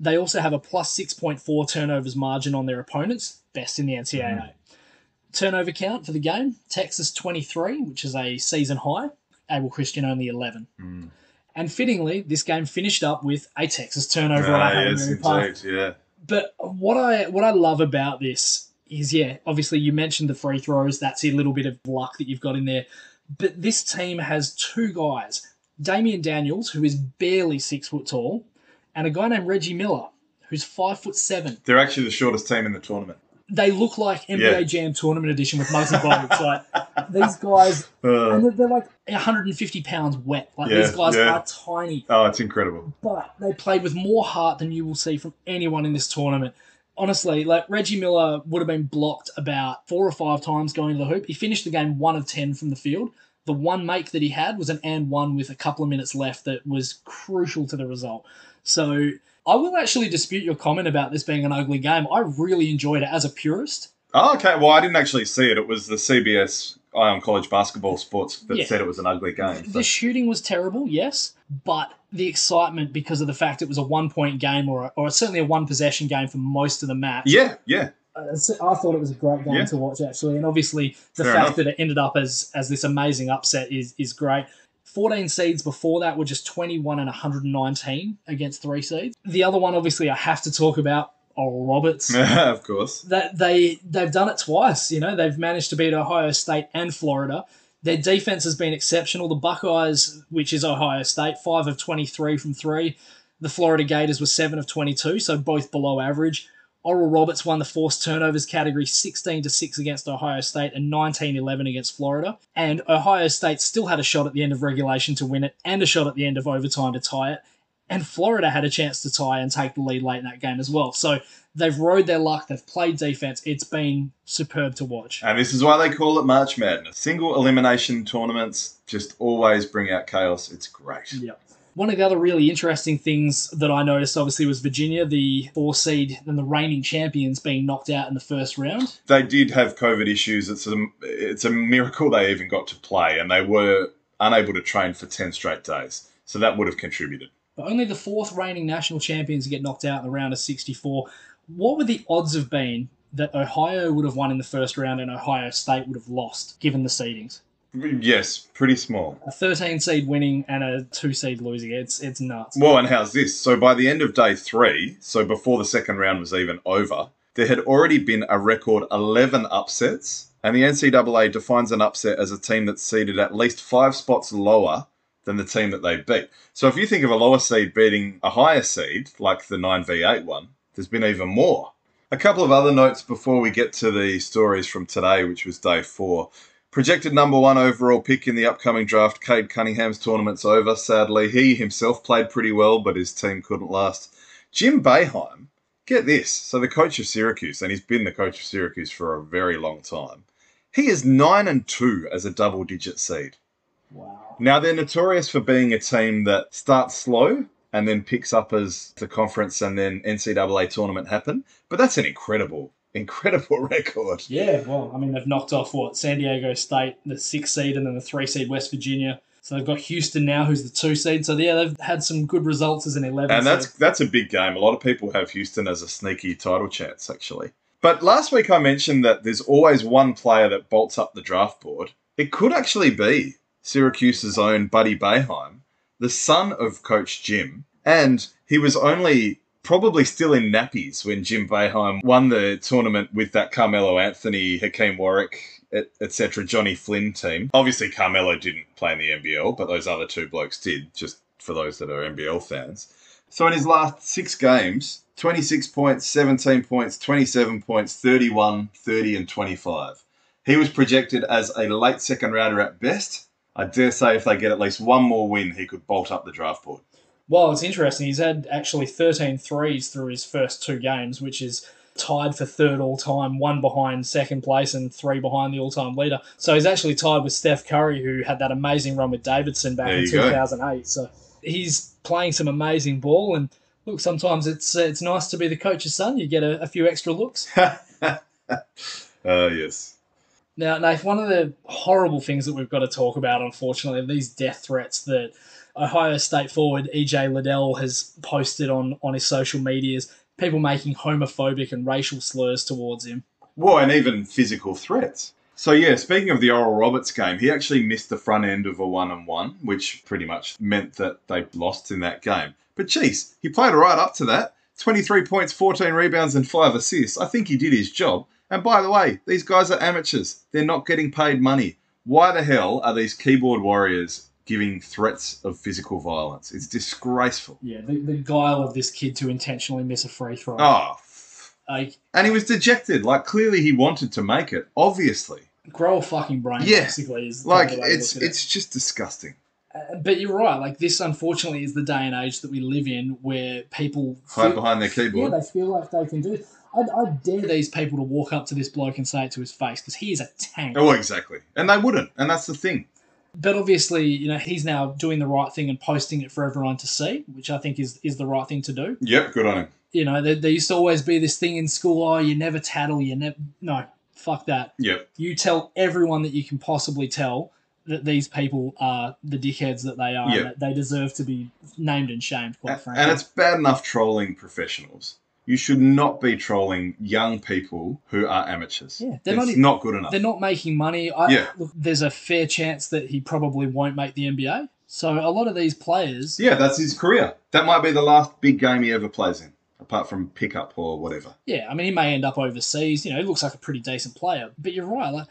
They also have a plus 6.4 turnovers margin on their opponents, best in the NCAA. Mm-hmm. Turnover count for the game Texas 23, which is a season high, Abel Christian only 11. Mm. And fittingly, this game finished up with a Texas turnover Ah, at Hail yes, indeed. Yeah. But what I what I love about this is yeah, obviously you mentioned the free throws. That's a little bit of luck that you've got in there. But this team has two guys, Damian Daniels, who is barely six foot tall, and a guy named Reggie Miller, who's five foot seven. They're actually the shortest team in the tournament. They look like NBA Yeah. Jam tournament edition with Muggsy Bogues. Like These guys, Uh, and they're, they're like, 150 pounds wet. Like Yeah, these guys yeah. are tiny. oh, it's incredible. but they played with more heart than you will see from anyone in this tournament. Honestly, like Reggie Miller would have been blocked about four or five times going to the hoop. He finished the game one of ten from the field. The one make that he had was an and one with a couple of minutes left that was crucial to the result. So I will actually dispute your comment about this being an ugly game. I really enjoyed it as a purist. Oh, okay. Well, I didn't actually see it. It was the CBS Eye on College Basketball Sports that Yeah. said it was an ugly game. so- The shooting was terrible, yes, but the excitement because of the fact it was a one point game or, a, or certainly a one possession game for most of the match. Yeah, yeah. uh, I thought it was a great game Yeah. to watch, actually. and obviously the Fair fact enough. that it ended up as as this amazing upset is is great. 14 seeds before that were just 21 and 119 against three seeds. The other one, obviously, I have to talk about Oral Roberts. of course. that they they've done it twice. You know, they've managed to beat Ohio State and Florida. Their defense has been exceptional. The Buckeyes, which is Ohio State, five of twenty three from three. The Florida Gators were seven of twenty two, so both below average. Oral Roberts won the forced turnovers category 16 to 6 against Ohio State and 19 11 against Florida. And Ohio State still had a shot at the end of regulation to win it and a shot at the end of overtime to tie it. And Florida had a chance to tie and take the lead late in that game as well. So they've rode their luck, they've played defense. It's been superb to watch. And this is why they call it March Madness. Single elimination tournaments just always bring out chaos. It's great. Yep. One of the other really interesting things that I noticed, obviously, was Virginia, the four seed and the reigning champions, being knocked out in the first round. They did have COVID issues. It's a, it's a miracle they even got to play, and they were unable to train for 10 straight days. So that would have contributed. But only the fourth reigning national champions get knocked out in the round of 64. What would the odds have been that Ohio would have won in the first round and Ohio State would have lost, given the seedings? Yes, pretty small. A 13 seed winning and a 2 seed losing. It's it's nuts. Well, and how's this? So by the end of day three, so before the second round was even over, there had already been a record 11 upsets, and the NCAA defines an upset as a team that's seeded at least five spots lower than the team that they beat. So if you think of a lower seed beating a higher seed, like the 9v8 one, there's been even more. A couple of other notes before we get to the stories from today, which was day four. Projected number one overall pick in the upcoming draft, Cade Cunningham's tournament's over. Sadly, he himself played pretty well, but his team couldn't last. Jim Boeheim, get this. So the coach of Syracuse, and he's been the coach of Syracuse for a very long time. He is nine and two as a double-digit seed. Wow. Now they're notorious for being a team that starts slow and then picks up as the conference and then NCAA tournament happen. But that's an incredible, incredible record. Yeah, well, I mean, they've knocked off what? San Diego State, the six seed, and then the three seed West Virginia. So they've got Houston now, who's the two seed. So yeah, they've had some good results as an 11 And that's seed. that's a big game. A lot of people have Houston as a sneaky title chance, actually. But last week I mentioned that there's always one player that bolts up the draft board. It could actually be Syracuse's own Buddy Boeheim, the son of Coach Jim, and he was only probably still in nappies when Jim Boeheim won the tournament with that Carmelo Anthony, Hakim Warrick, etc. Jonny Flynn team. Obviously, Carmelo didn't play in the NBL, but those other two blokes did. Just for those that are NBL fans. So in his last six games, 26 points, 17 points, 27 points, 31, 30, and 25. He was projected as a late second rounder at best. I dare say if they get at least one more win, he could bolt up the draft board. Well, it's interesting. He's had actually 13 threes through his first two games, which is tied for third all time, one behind second place and three behind the all time leader. So he's actually tied with Steph Curry, who had that amazing run with Davidson back in you go. 2008. So he's playing some amazing ball. And look, sometimes it's uh, it's nice to be the coach's son. You get a, a few extra looks. Uh, yes. Now, Nath, one of the horrible things that we've got to talk about, unfortunately, are these death threats that Ohio State forward EJ Liddell has posted on, on his social medias, people making homophobic and racial slurs towards him. Well, and even physical threats. So yeah, speaking of the Oral Roberts game, he actually missed the front end of a one and one, which pretty much meant that they lost in that game. But geez, he played right up to that. 23 points, 14 rebounds, and 5 assists. I think he did his job. And by the way, these guys are amateurs. They're not getting paid money. Why the hell are these keyboard warriors giving threats of physical violence? It's disgraceful. Yeah, the, the guile of this kid to intentionally miss a free throw. Oh, Like, and he was dejected. Like, clearly he wanted to make it, obviously. grow a fucking brain, Yeah, basically. Is Like, to it's it. just disgusting. Uh, But you're right. Like this, unfortunately, is the day and age that we live in, where people Hide feel- behind their keyboard. yeah, they feel like they can do it. I, I dare these people to walk up to this bloke and say it to his face because he is a tank. Oh, exactly. And they wouldn't. And that's the thing. But obviously, you know, he's now doing the right thing and posting it for everyone to see, which I think is is the right thing to do. Yep, good on him. You know, there, there used to always be this thing in school: oh, you never tattle, you never. No, fuck that. Yep. You tell everyone that you can possibly tell that these people are the dickheads that they are. And that they deserve to be named and shamed. Quite frankly. And it's bad enough trolling professionals. You should not be trolling young people who are amateurs. Yeah, they're it's not not, good enough. They're not making money. I, Yeah. look, there's a fair chance that he probably won't make the NBA. So a lot of these players, Yeah, that's his career. That might be the last big game he ever plays in, apart from pickup or whatever. yeah, I mean, he may end up overseas. You know, he looks like a pretty decent player. But you're right, like,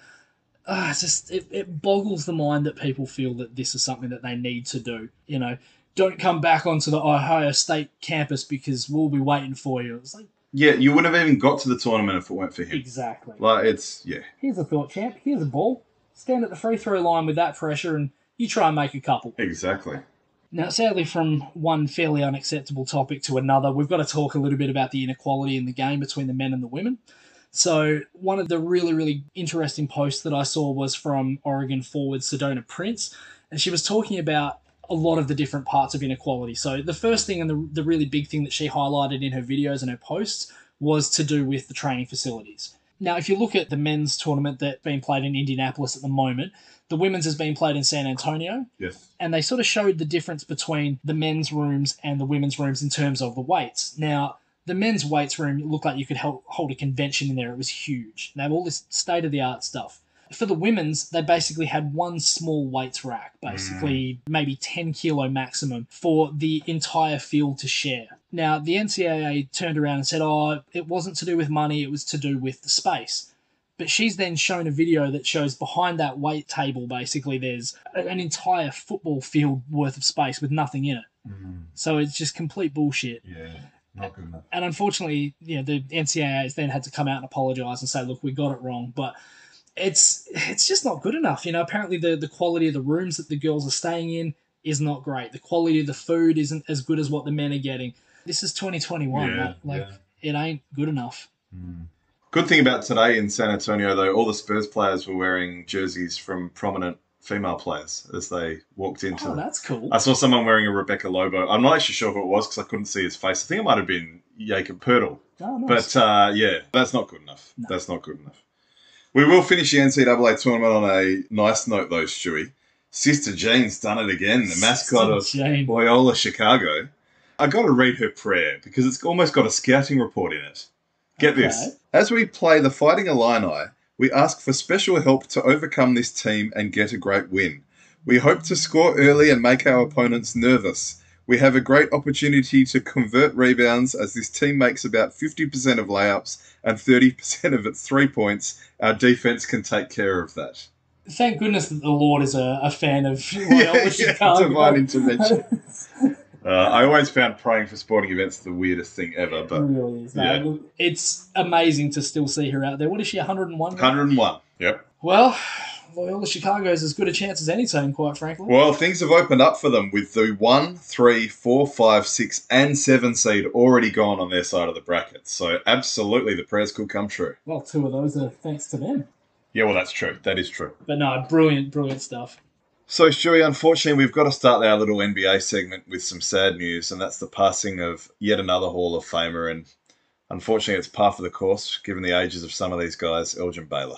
ah, it's just it, it boggles the mind that people feel that this is something that they need to do. You know, don't come back onto the Ohio State campus because we'll be waiting for you. It's like Yeah, you wouldn't have even got to the tournament if it weren't for him. exactly. Like it's yeah, Here's a thought, champ. Here's a ball. Stand at the free throw line with that pressure, and you try and make a couple. exactly. Now, sadly, from one fairly unacceptable topic to another, we've got to talk a little bit about the inequality in the game between the men and the women. So, one of the really, really interesting posts that I saw was from Oregon forward Sedona Prince, and she was talking about a lot of the different parts of inequality. So, the first thing and the, the really big thing that she highlighted in her videos and her posts was to do with the training facilities. Now, if you look at the men's tournament that's being played in Indianapolis at the moment, the women's has been played in San Antonio Yes. and they sort of showed the difference between the men's rooms and the women's rooms in terms of the weights. Now, the men's weights room looked like you could hold a convention in there. It was huge. They have all this state of the art stuff. For the women's, they basically had one small weights rack, basically mm. maybe 10 kilo maximum for the entire field to share. Now, the NCAA turned around and said, oh, it wasn't to do with money, it was to do with the space. But she's then shown a video that shows behind that weight table, basically, there's an entire football field worth of space with nothing in it. Mm. So it's just complete bullshit. Yeah, not good enough. And unfortunately, you know, the NCAA has then had to come out and apologise and say, look, we got it wrong. But it's it's just not good enough. You know, apparently the, the quality of the rooms that the girls are staying in is not great. The quality of the food isn't as good as what the men are getting. This is 2021. Yeah, like, like yeah. it ain't good enough. Good thing about today in San Antonio, though, all the Spurs players were wearing jerseys from prominent female players as they walked into. Oh, that's cool. I saw someone wearing a Rebecca Lobo. I'm not actually sure who it was because I couldn't see his face. I think it might have been Jakob Poeltl. Oh, nice. But uh, yeah, that's not good enough. No. That's not good enough. We will finish the NCAA tournament on a nice note, though, Stewie. Sister Jean's done it again, the mascot of Jane. Loyola Chicago. I got to read her prayer because it's almost got a scouting report in it. Get Okay. this. As we play the Fighting Illini, we ask for special help to overcome this team and get a great win. We hope to score early and make our opponents nervous. We have a great opportunity to convert rebounds as this team makes about 50% of layups and 30% of its three points. Our defense can take care of that. Thank goodness that the Lord is a, a fan of Loyola Chicago. divine intervention. Uh, I always found praying for sporting events the weirdest thing ever, It but really is. Yeah. Look, it's amazing to still see her out there. What is she, 101? 101. Yep. Well, Loyola Chicago is as good a chance as any team, quite frankly. Well, things have opened up for them with the one, three, four, five, six, and seven seed already gone on their side of the bracket. So absolutely, the prayers could come true. Well, two of those are thanks to them. Yeah, well, that's true. That is true. But no, brilliant, brilliant stuff. So, Stewie, unfortunately, we've got to start our little NBA segment with some sad news, and that's the passing of yet another Hall of Famer. And unfortunately, it's par for the course, given the ages of some of these guys, Elgin Baylor.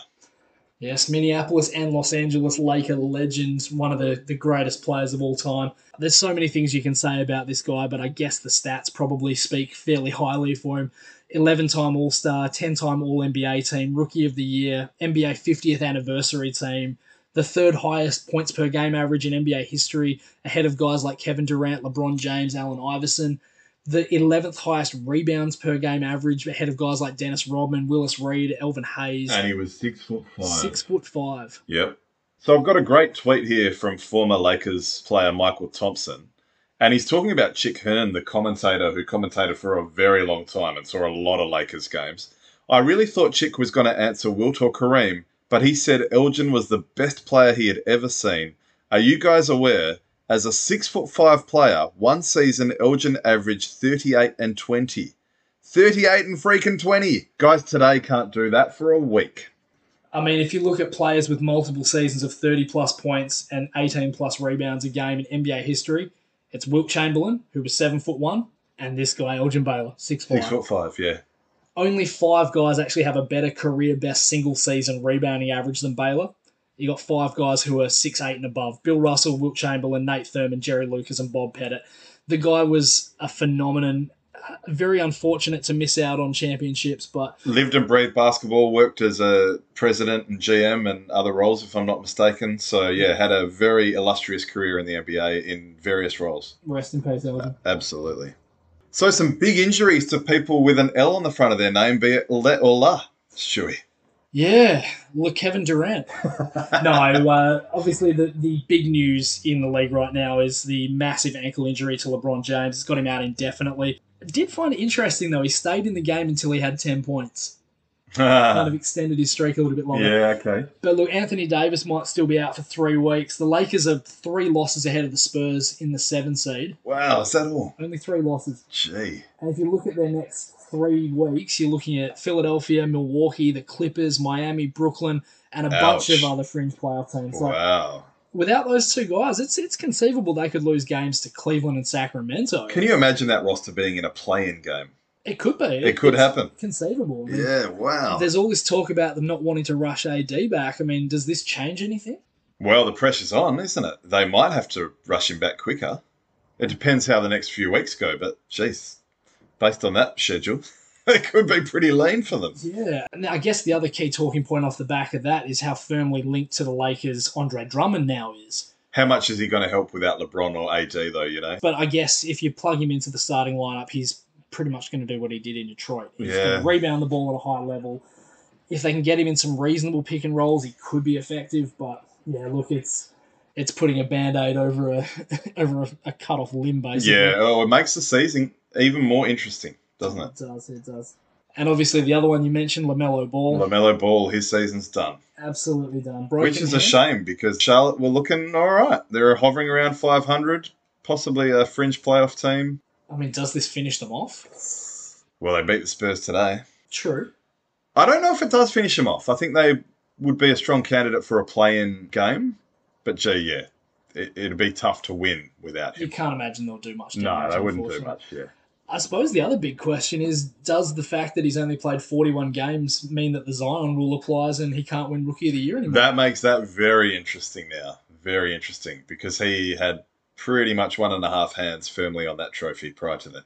Yes, Minneapolis and Los Angeles Laker legends, one of the, the greatest players of all time. There's so many things you can say about this guy, but I guess the stats probably speak fairly highly for him. 11 time All Star, 10 time All NBA team, Rookie of the Year, NBA 50th anniversary team, the third highest points per game average in NBA history, ahead of guys like Kevin Durant, LeBron James, Allen Iverson. The 11th highest rebounds per game average, ahead of guys like Dennis Rodman, Willis Reed, Elvin Hayes. And he was six foot five. Six foot five. Yep. So I've got a great tweet here from former Lakers player Mychal Thompson. And he's talking about Chick Hearn, the commentator who commentated for a very long time and saw a lot of Lakers games. I really thought Chick was going to answer Wilt or Kareem, but he said Elgin was the best player he had ever seen. Are you guys aware? As a six foot five player, one season Elgin averaged 38 and 20. 38 and freaking 20. Guys today can't do that for a week. I mean, if you look at players with multiple seasons of 30 plus points and 18 plus rebounds a game in NBA history, it's Wilt Chamberlain, who was seven foot one, and this guy, Elgin Baylor, six foot Six foot five, yeah. Only five guys actually have a better career best single season rebounding average than Baylor. You got five guys who are six, eight, and above: Bill Russell, Wilt Chamberlain, Nate Thurmond, Jerry Lucas, and Bob Pettit. The guy was a phenomenon. Uh, very unfortunate to miss out on championships, but Lived and breathed basketball, worked as a president and GM and other roles, if I'm not mistaken. So, yeah, had a very illustrious career in the NBA in various roles. Rest in peace, Elgin. Uh, absolutely. So, some big injuries to people with an L on the front of their name, be it Le or La, Stewie. Yeah, look, Kevin Durant. no, uh, obviously the, the big news in the league right now is the massive ankle injury to LeBron James. It's got him out indefinitely. Did find it interesting though. He stayed in the game until he had ten points. Kind of extended his streak a little bit longer. yeah, okay. But look, Anthony Davis might still be out for three weeks. The Lakers are three losses ahead of the Spurs in the seven seed. Wow, is that all? Only three losses. Gee. And if you look at their next Three weeks, you're looking at Philadelphia, Milwaukee, the Clippers, Miami, Brooklyn, and a bunch of other fringe playoff teams. So Wow. without those two guys, it's it's conceivable they could lose games to Cleveland and Sacramento. Can you imagine that roster being in a play in game? It could be. It could It's happen. Conceivable. I mean, Yeah, wow. There's all this talk about them not wanting to rush AD back. I mean, does this change anything? Well, the pressure's on, isn't it? They might have to rush him back quicker. It depends how the next few weeks go, but jeez, based on that schedule, it could be pretty lean for them. Yeah, and I guess the other key talking point off the back of that is how firmly linked to the Lakers Andre Drummond now is. How much is he going to help without LeBron or AD, though, you know? But I guess if you plug him into the starting lineup, he's pretty much going to do what he did in Detroit. He's Yeah. going to rebound the ball at a high level. If they can get him in some reasonable pick and rolls, he could be effective. But yeah, look, it's it's putting a band aid over a over a, a cut off limb, basically. Yeah, oh, it makes the season even more interesting, doesn't oh, it? It does, it does. And obviously, the other one you mentioned, Lamelo Ball, LaMelo Ball, his season's done. Absolutely done. broken Which is a shame because Charlotte were looking all right. They're hovering around 500, possibly a fringe playoff team. I mean, does this finish them off? Well, they beat the Spurs today. True. I don't know if it does finish them off. I think they would be a strong candidate for a play-in game, but gee, yeah, it, it'd be tough to win without him. You can't imagine they'll do much. No, they wouldn't do much. Yeah. I suppose the other big question is does the fact that he's only played 41 games mean that the Zion rule applies and he can't win Rookie of the Year anymore? That makes that very interesting now. Very interesting because he had pretty much one and a half hands firmly on that trophy prior to that.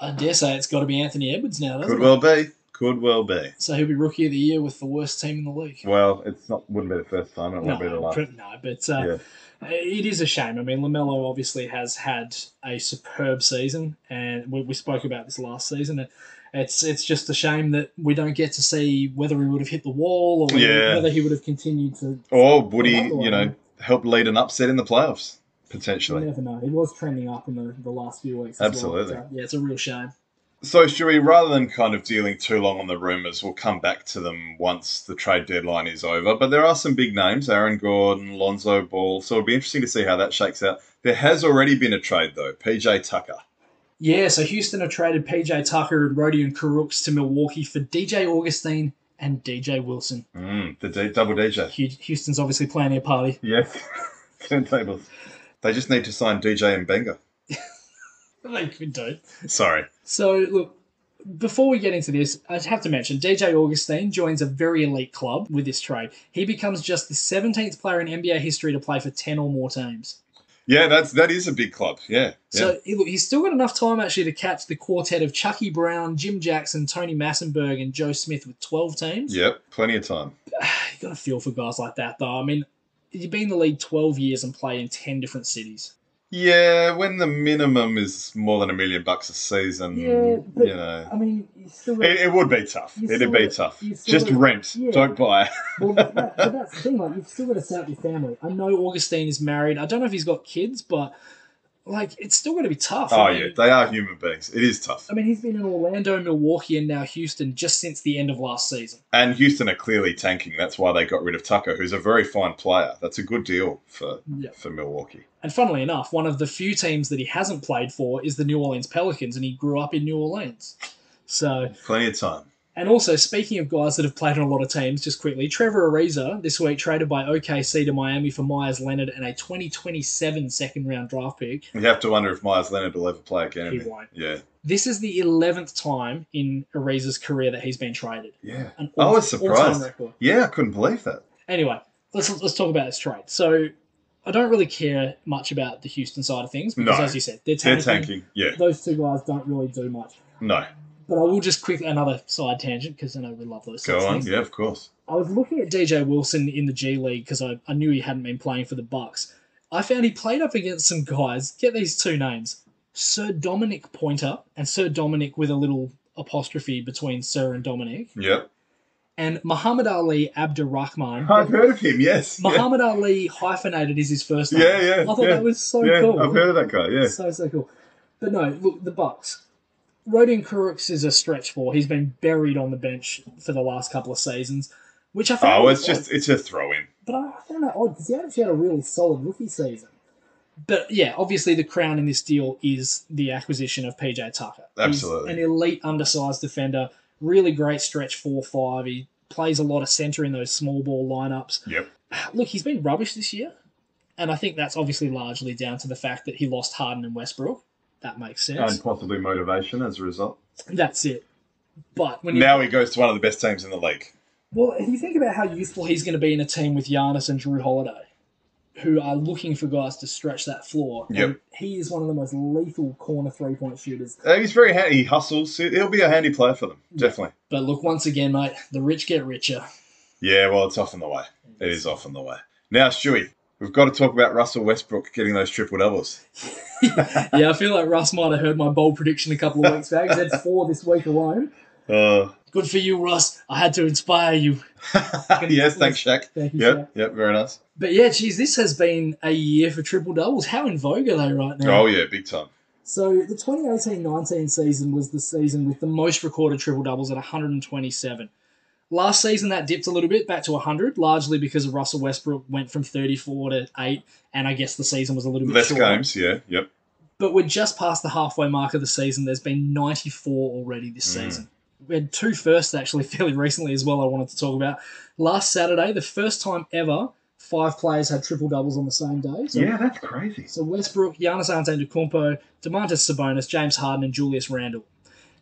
I dare say it's got to be Anthony Edwards now, doesn't Could it? well be. Could well be. So he'll be Rookie of the Year with the worst team in the league. Well, it's not wouldn't be the first time. It won't be the No, last. no, but uh, Yeah. it is a shame. I mean, Lamelo obviously has had a superb season, and we, we spoke about this last season. It's it's just a shame that we don't get to see whether he would have hit the wall or whether, Yeah. whether he would have continued to. Or would he, you know, help lead an upset in the playoffs You potentially? never know. He was trending up in the, the last few weeks. as Absolutely. Well, Yeah, it's a real shame. So, Stewie, rather than kind of dealing too long on the rumours, we'll come back to them once the trade deadline is over. But there are some big names Aaron Gordon, Lonzo Ball. So it'll be interesting to see how that shakes out. There has already been a trade, though. PJ Tucker. Yeah, so Houston have traded PJ Tucker and Rodions Kurucs to Milwaukee for DJ Augustin and DJ Wilson. Mm, the D- double DJ. Houston's obviously planning a party. Yes. Turntables. They just need to sign DJ Mbenga. They could do. Sorry. So, look, before we get into this, I have to mention DJ Augustin joins a very elite club with this trade. He becomes just the 17th player in NBA history to play for 10 or more teams. Yeah, that's that is a big club. Yeah. yeah. So, he- look, he's still got enough time actually to catch the quartet of Chucky Brown, Jim Jackson, Tony Massenberg, and Joe Smith with 12 teams. Yep, plenty of time. you got to feel for guys like that, though. I mean, you've been in the league 12 years and play in 10 different cities. Yeah, when the minimum is more than a million bucks a season, Yeah, but- you know. I mean, you still It, it would be tough. It'd be got- tough. Just got- rent. yeah. Don't buy. well, that, but that's the thing. Like, you've still got to set up your family. I know Augustin is married. I don't know if he's got kids, but like it's still going to be tough. Oh I mean, yeah, they are human beings. It is tough. I mean, he's been in Orlando, Milwaukee, and now Houston just since the end of last season. And Houston are clearly tanking. That's why they got rid of Tucker, who's a very fine player. That's a good deal for Yeah. for Milwaukee. And funnily enough, one of the few teams that he hasn't played for is the New Orleans Pelicans, and he grew up in New Orleans. So, Plenty of time. And also speaking of guys that have played on a lot of teams, just quickly, Trevor Ariza this week traded by OKC to Miami for Meyers Leonard and a 2027 second round draft pick. You have to wonder if Meyers Leonard will ever play again. He won't. Yeah, This is the 11th time in Ariza's career that he's been traded. yeah. An I was surprised. Yeah, I couldn't believe that. Anyway, let's let's talk about this trade. So, I don't really care much about the Houston side of things because, No. as you said, they're tanking. They're tanking. Yeah. Those two guys don't really do much. No. But I will just quickly another side tangent because I know we love those. Go on. things. Yeah, of course. I was looking at DJ Wilson in the G League because I, I knew he hadn't been playing for the Bucks. I found he played up against some guys. Get these two names: Sir Dominic Pointer and Sir Dominic with a little apostrophe between Sir and Dominic, Yep. and Muhammad Ali Abdur-Rahkman. I've heard of him. Yes. Yeah. Muhammad Ali hyphenated is his first name. Yeah, yeah, I thought yeah. that was so yeah, cool. I've heard of that guy. Yeah. So so cool. But no, look, the Bucks. Rodions Kurucs is a stretch for. He's been buried on the bench for the last couple of seasons, which I oh, found. Oh, it's just it's a throw in. But I found that odd because he actually had a really solid rookie season. But yeah, obviously the crown in this deal is the acquisition of PJ Tucker. Absolutely. He's an elite undersized defender, really great stretch four five. He plays a lot of centre in those small ball lineups. Yep. Look, he's been rubbish this year, and I think that's obviously largely down to the fact that he lost Harden and Westbrook. That makes sense. And possibly motivation as a result. That's it. But when Now he goes to one of the best teams in the league. Well, if you think about how useful he's going to be in a team with Giannis and Jrue Holiday, who are looking for guys to stretch that floor, Yep. and He is one of the most lethal corner three point shooters. He's very handy. He hustles. He- He'll be a handy player for them. Definitely. But look, once again, mate, the rich get richer. Yeah, well, it's off in the way. It is off in the way. Now, Stewie, we've got to talk about Russell Westbrook getting those triple doubles. yeah, I feel like Russ might have heard my bold prediction a couple of weeks back. He's had four this week alone. Uh, Good for you, Russ. I had to inspire you. yes, thanks, Shaq. Thank you, Yep, Shaq. yep, very nice. But yeah, geez, this has been a year for triple doubles. How in vogue are they right now? Oh, yeah, big time. So the 2018-19 season was the season with The most recorded triple doubles at 127. Last season that dipped a little bit back to 100, largely because of Russell Westbrook went from 34 to 8, and I guess the season was a little bit Less shorter. games, yeah, yep. But we're just past the halfway mark of the season. There's been 94 already this Mm. season. We had two firsts actually fairly recently as well. I wanted to talk about last Saturday, the first time ever five players had triple doubles on the same day. So, Yeah, that's crazy. so Westbrook, Giannis Antetokounmpo, Domantas Sabonis, James Harden, and Julius Randle.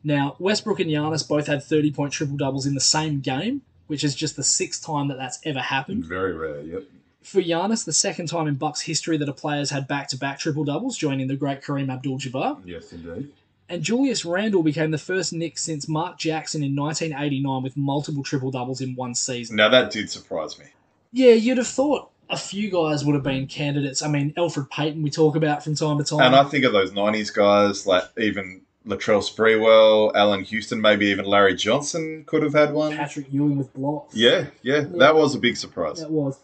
Now Westbrook and Giannis both had 30 point triple doubles in the same game, which is just the sixth time that that's ever happened. Very rare, yep. For Giannis, the second time in Bucks history that a player's had back to back triple doubles, joining the great Kareem Abdul-Jabbar. Yes, indeed. And Julius Randle became the first Knick since Mark Jackson in 1989 with multiple triple doubles in one season. Now, that did surprise me. Yeah, you'd have thought a few guys would have been candidates. I mean, Elfrid Payton, we talk about from time to time. And I think of those 90s guys, like even Latrell Sprewell, Allan Houston, maybe even Larry Johnson could have had one. Patrick Ewing with blocks. Yeah, yeah, that was a big surprise. That was.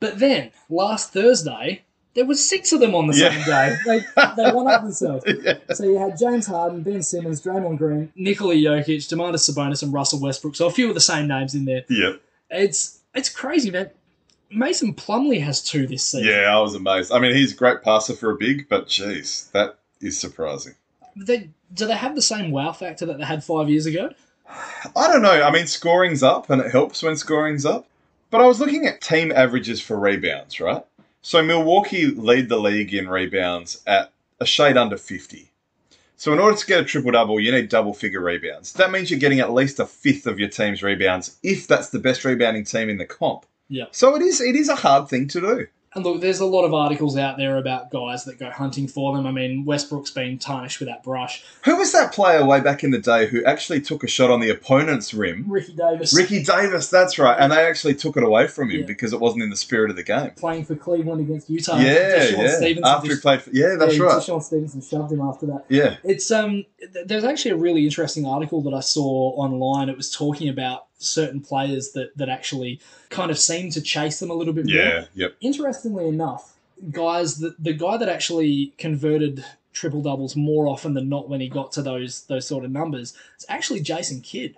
But then, last Thursday, there was six of them on the Yeah. same day. They, they won up themselves. Yeah. So you had James Harden, Ben Simmons, Draymond Green. Nikola Jokic, Domantas Sabonis, and Russell Westbrook. So a few of the same names in there. Yep. It's it's crazy, man. Mason Plumlee has two this season. Yeah, I was amazed. I mean, he's a great passer for a big, but jeez, that is surprising. They, do they have the same wow factor that they had five years ago? I don't know. I mean, scoring's up, and it helps when scoring's up. But I was looking at team averages for rebounds, right? So Milwaukee lead the league in rebounds at a shade under 50. So in order to get a triple double, you need double figure rebounds. That means you're getting at least a fifth of your team's rebounds if that's the best rebounding team in the comp. Yeah. So it is it is a hard thing to do. And look, there's a lot of articles out there about guys that go hunting for them. I mean, Westbrook's been tarnished with that brush. Who was that player way back in the day who actually took a shot on the opponent's rim? Ricky Davis Ricky Davis, that's right. And they actually took it away from him Yeah. because it wasn't in the spirit of the game. playing for Cleveland against Utah. yeah, DeShawn yeah. Stevenson After he played for, yeah, that's yeah, right. DeShawn Stevenson shoved him after that. Yeah, It's um, th- there's actually a really interesting article that I saw online. It was talking about certain players that that actually kind of seem to chase them a little bit more. yeah, yep. Interestingly enough, guys that the guy that actually converted triple doubles more often than not when he got to those those sort of numbers is actually Jason Kidd.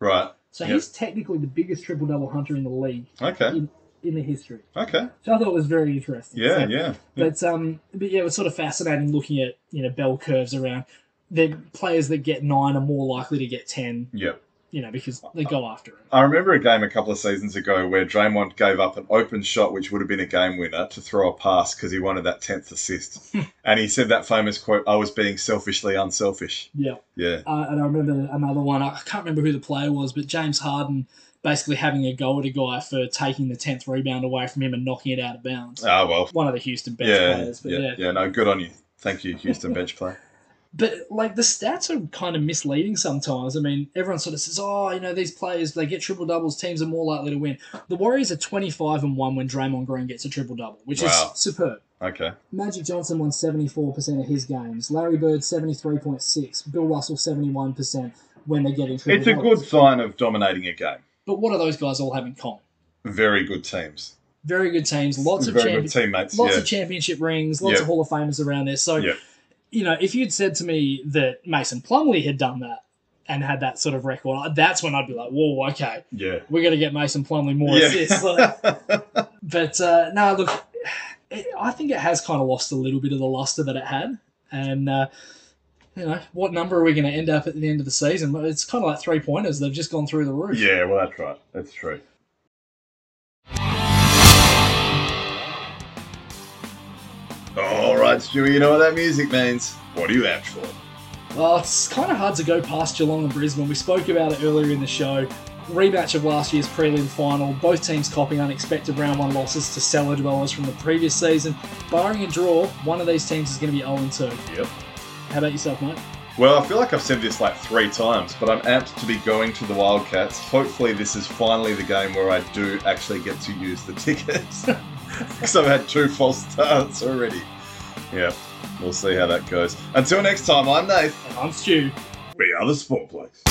Right. so Yep. he's technically the biggest triple double hunter in the league Okay. in, in the history. Okay. So I thought it was very interesting. Yeah, So- yeah. But um, but yeah, it was sort of fascinating looking at you know bell curves around. The players that get nine are more likely to get ten. Yep. You know, because they go after him. I remember a game a couple of seasons ago where Draymond gave up an open shot, which would have been a game winner, to throw a pass because he wanted that 10th assist. and he said that famous quote, I was being selfishly unselfish. Yeah. Yeah. Uh, and I remember another one. I can't remember who the player was, but James Harden basically having a go at a guy for taking the tenth rebound away from him and knocking it out of bounds. Ah, well. One of the Houston bench Yeah, players, but yeah, yeah. yeah. No, good on you. Thank you, Houston bench player. But like the stats are kind of misleading sometimes. I mean, everyone sort of says, "Oh, you know, these players they get triple doubles, teams are more likely to win." The Warriors are twenty five and one when Draymond Green gets a triple double, which Wow. is superb. Okay. Magic Johnson won 74% of his games. Larry Bird 73.6. Bill Russell 71% when they're getting triple It's a doubles. good sign of dominating a game. But what do those guys all have in common? Very good teams. Very good teams, lots of Very champion, good teammates. lots yeah. of championship rings, lots Yeah. of Hall of Famers around there. So, Yeah. You know, if you'd said to me that Mason Plumlee had done that and had that sort of record, that's when I'd be like, "Whoa, okay, yeah. we're going to get Mason Plumlee more assists." Like, but uh, no, look, it, I think it has kind of lost a little bit of the luster that it had, and uh, you know, what number are we going to end up at the end of the season? It's kind of like three pointers; they've just gone through the roof. yeah, well, that's right. That's true. All right, Stewie, you know what that music means. What do you vouch for? Well, it's kind of hard to go past Geelong and Brisbane. We spoke about it earlier in the show. Rematch of last year's prelim final. Both teams copying unexpected round one losses to cellar dwellers from the previous season. Barring a draw, one of these teams is going to be 0 2. Yep. How about yourself, mate? Well, I feel like I've said this like three times, but I'm amped to be going to the Wildcats. Hopefully, this is finally the game where I do actually get to use the tickets. Because I've had two false starts already. Yeah, we'll see how that goes. Until next time, I'm Nath. And I'm Stu. We are the Sport Blokes.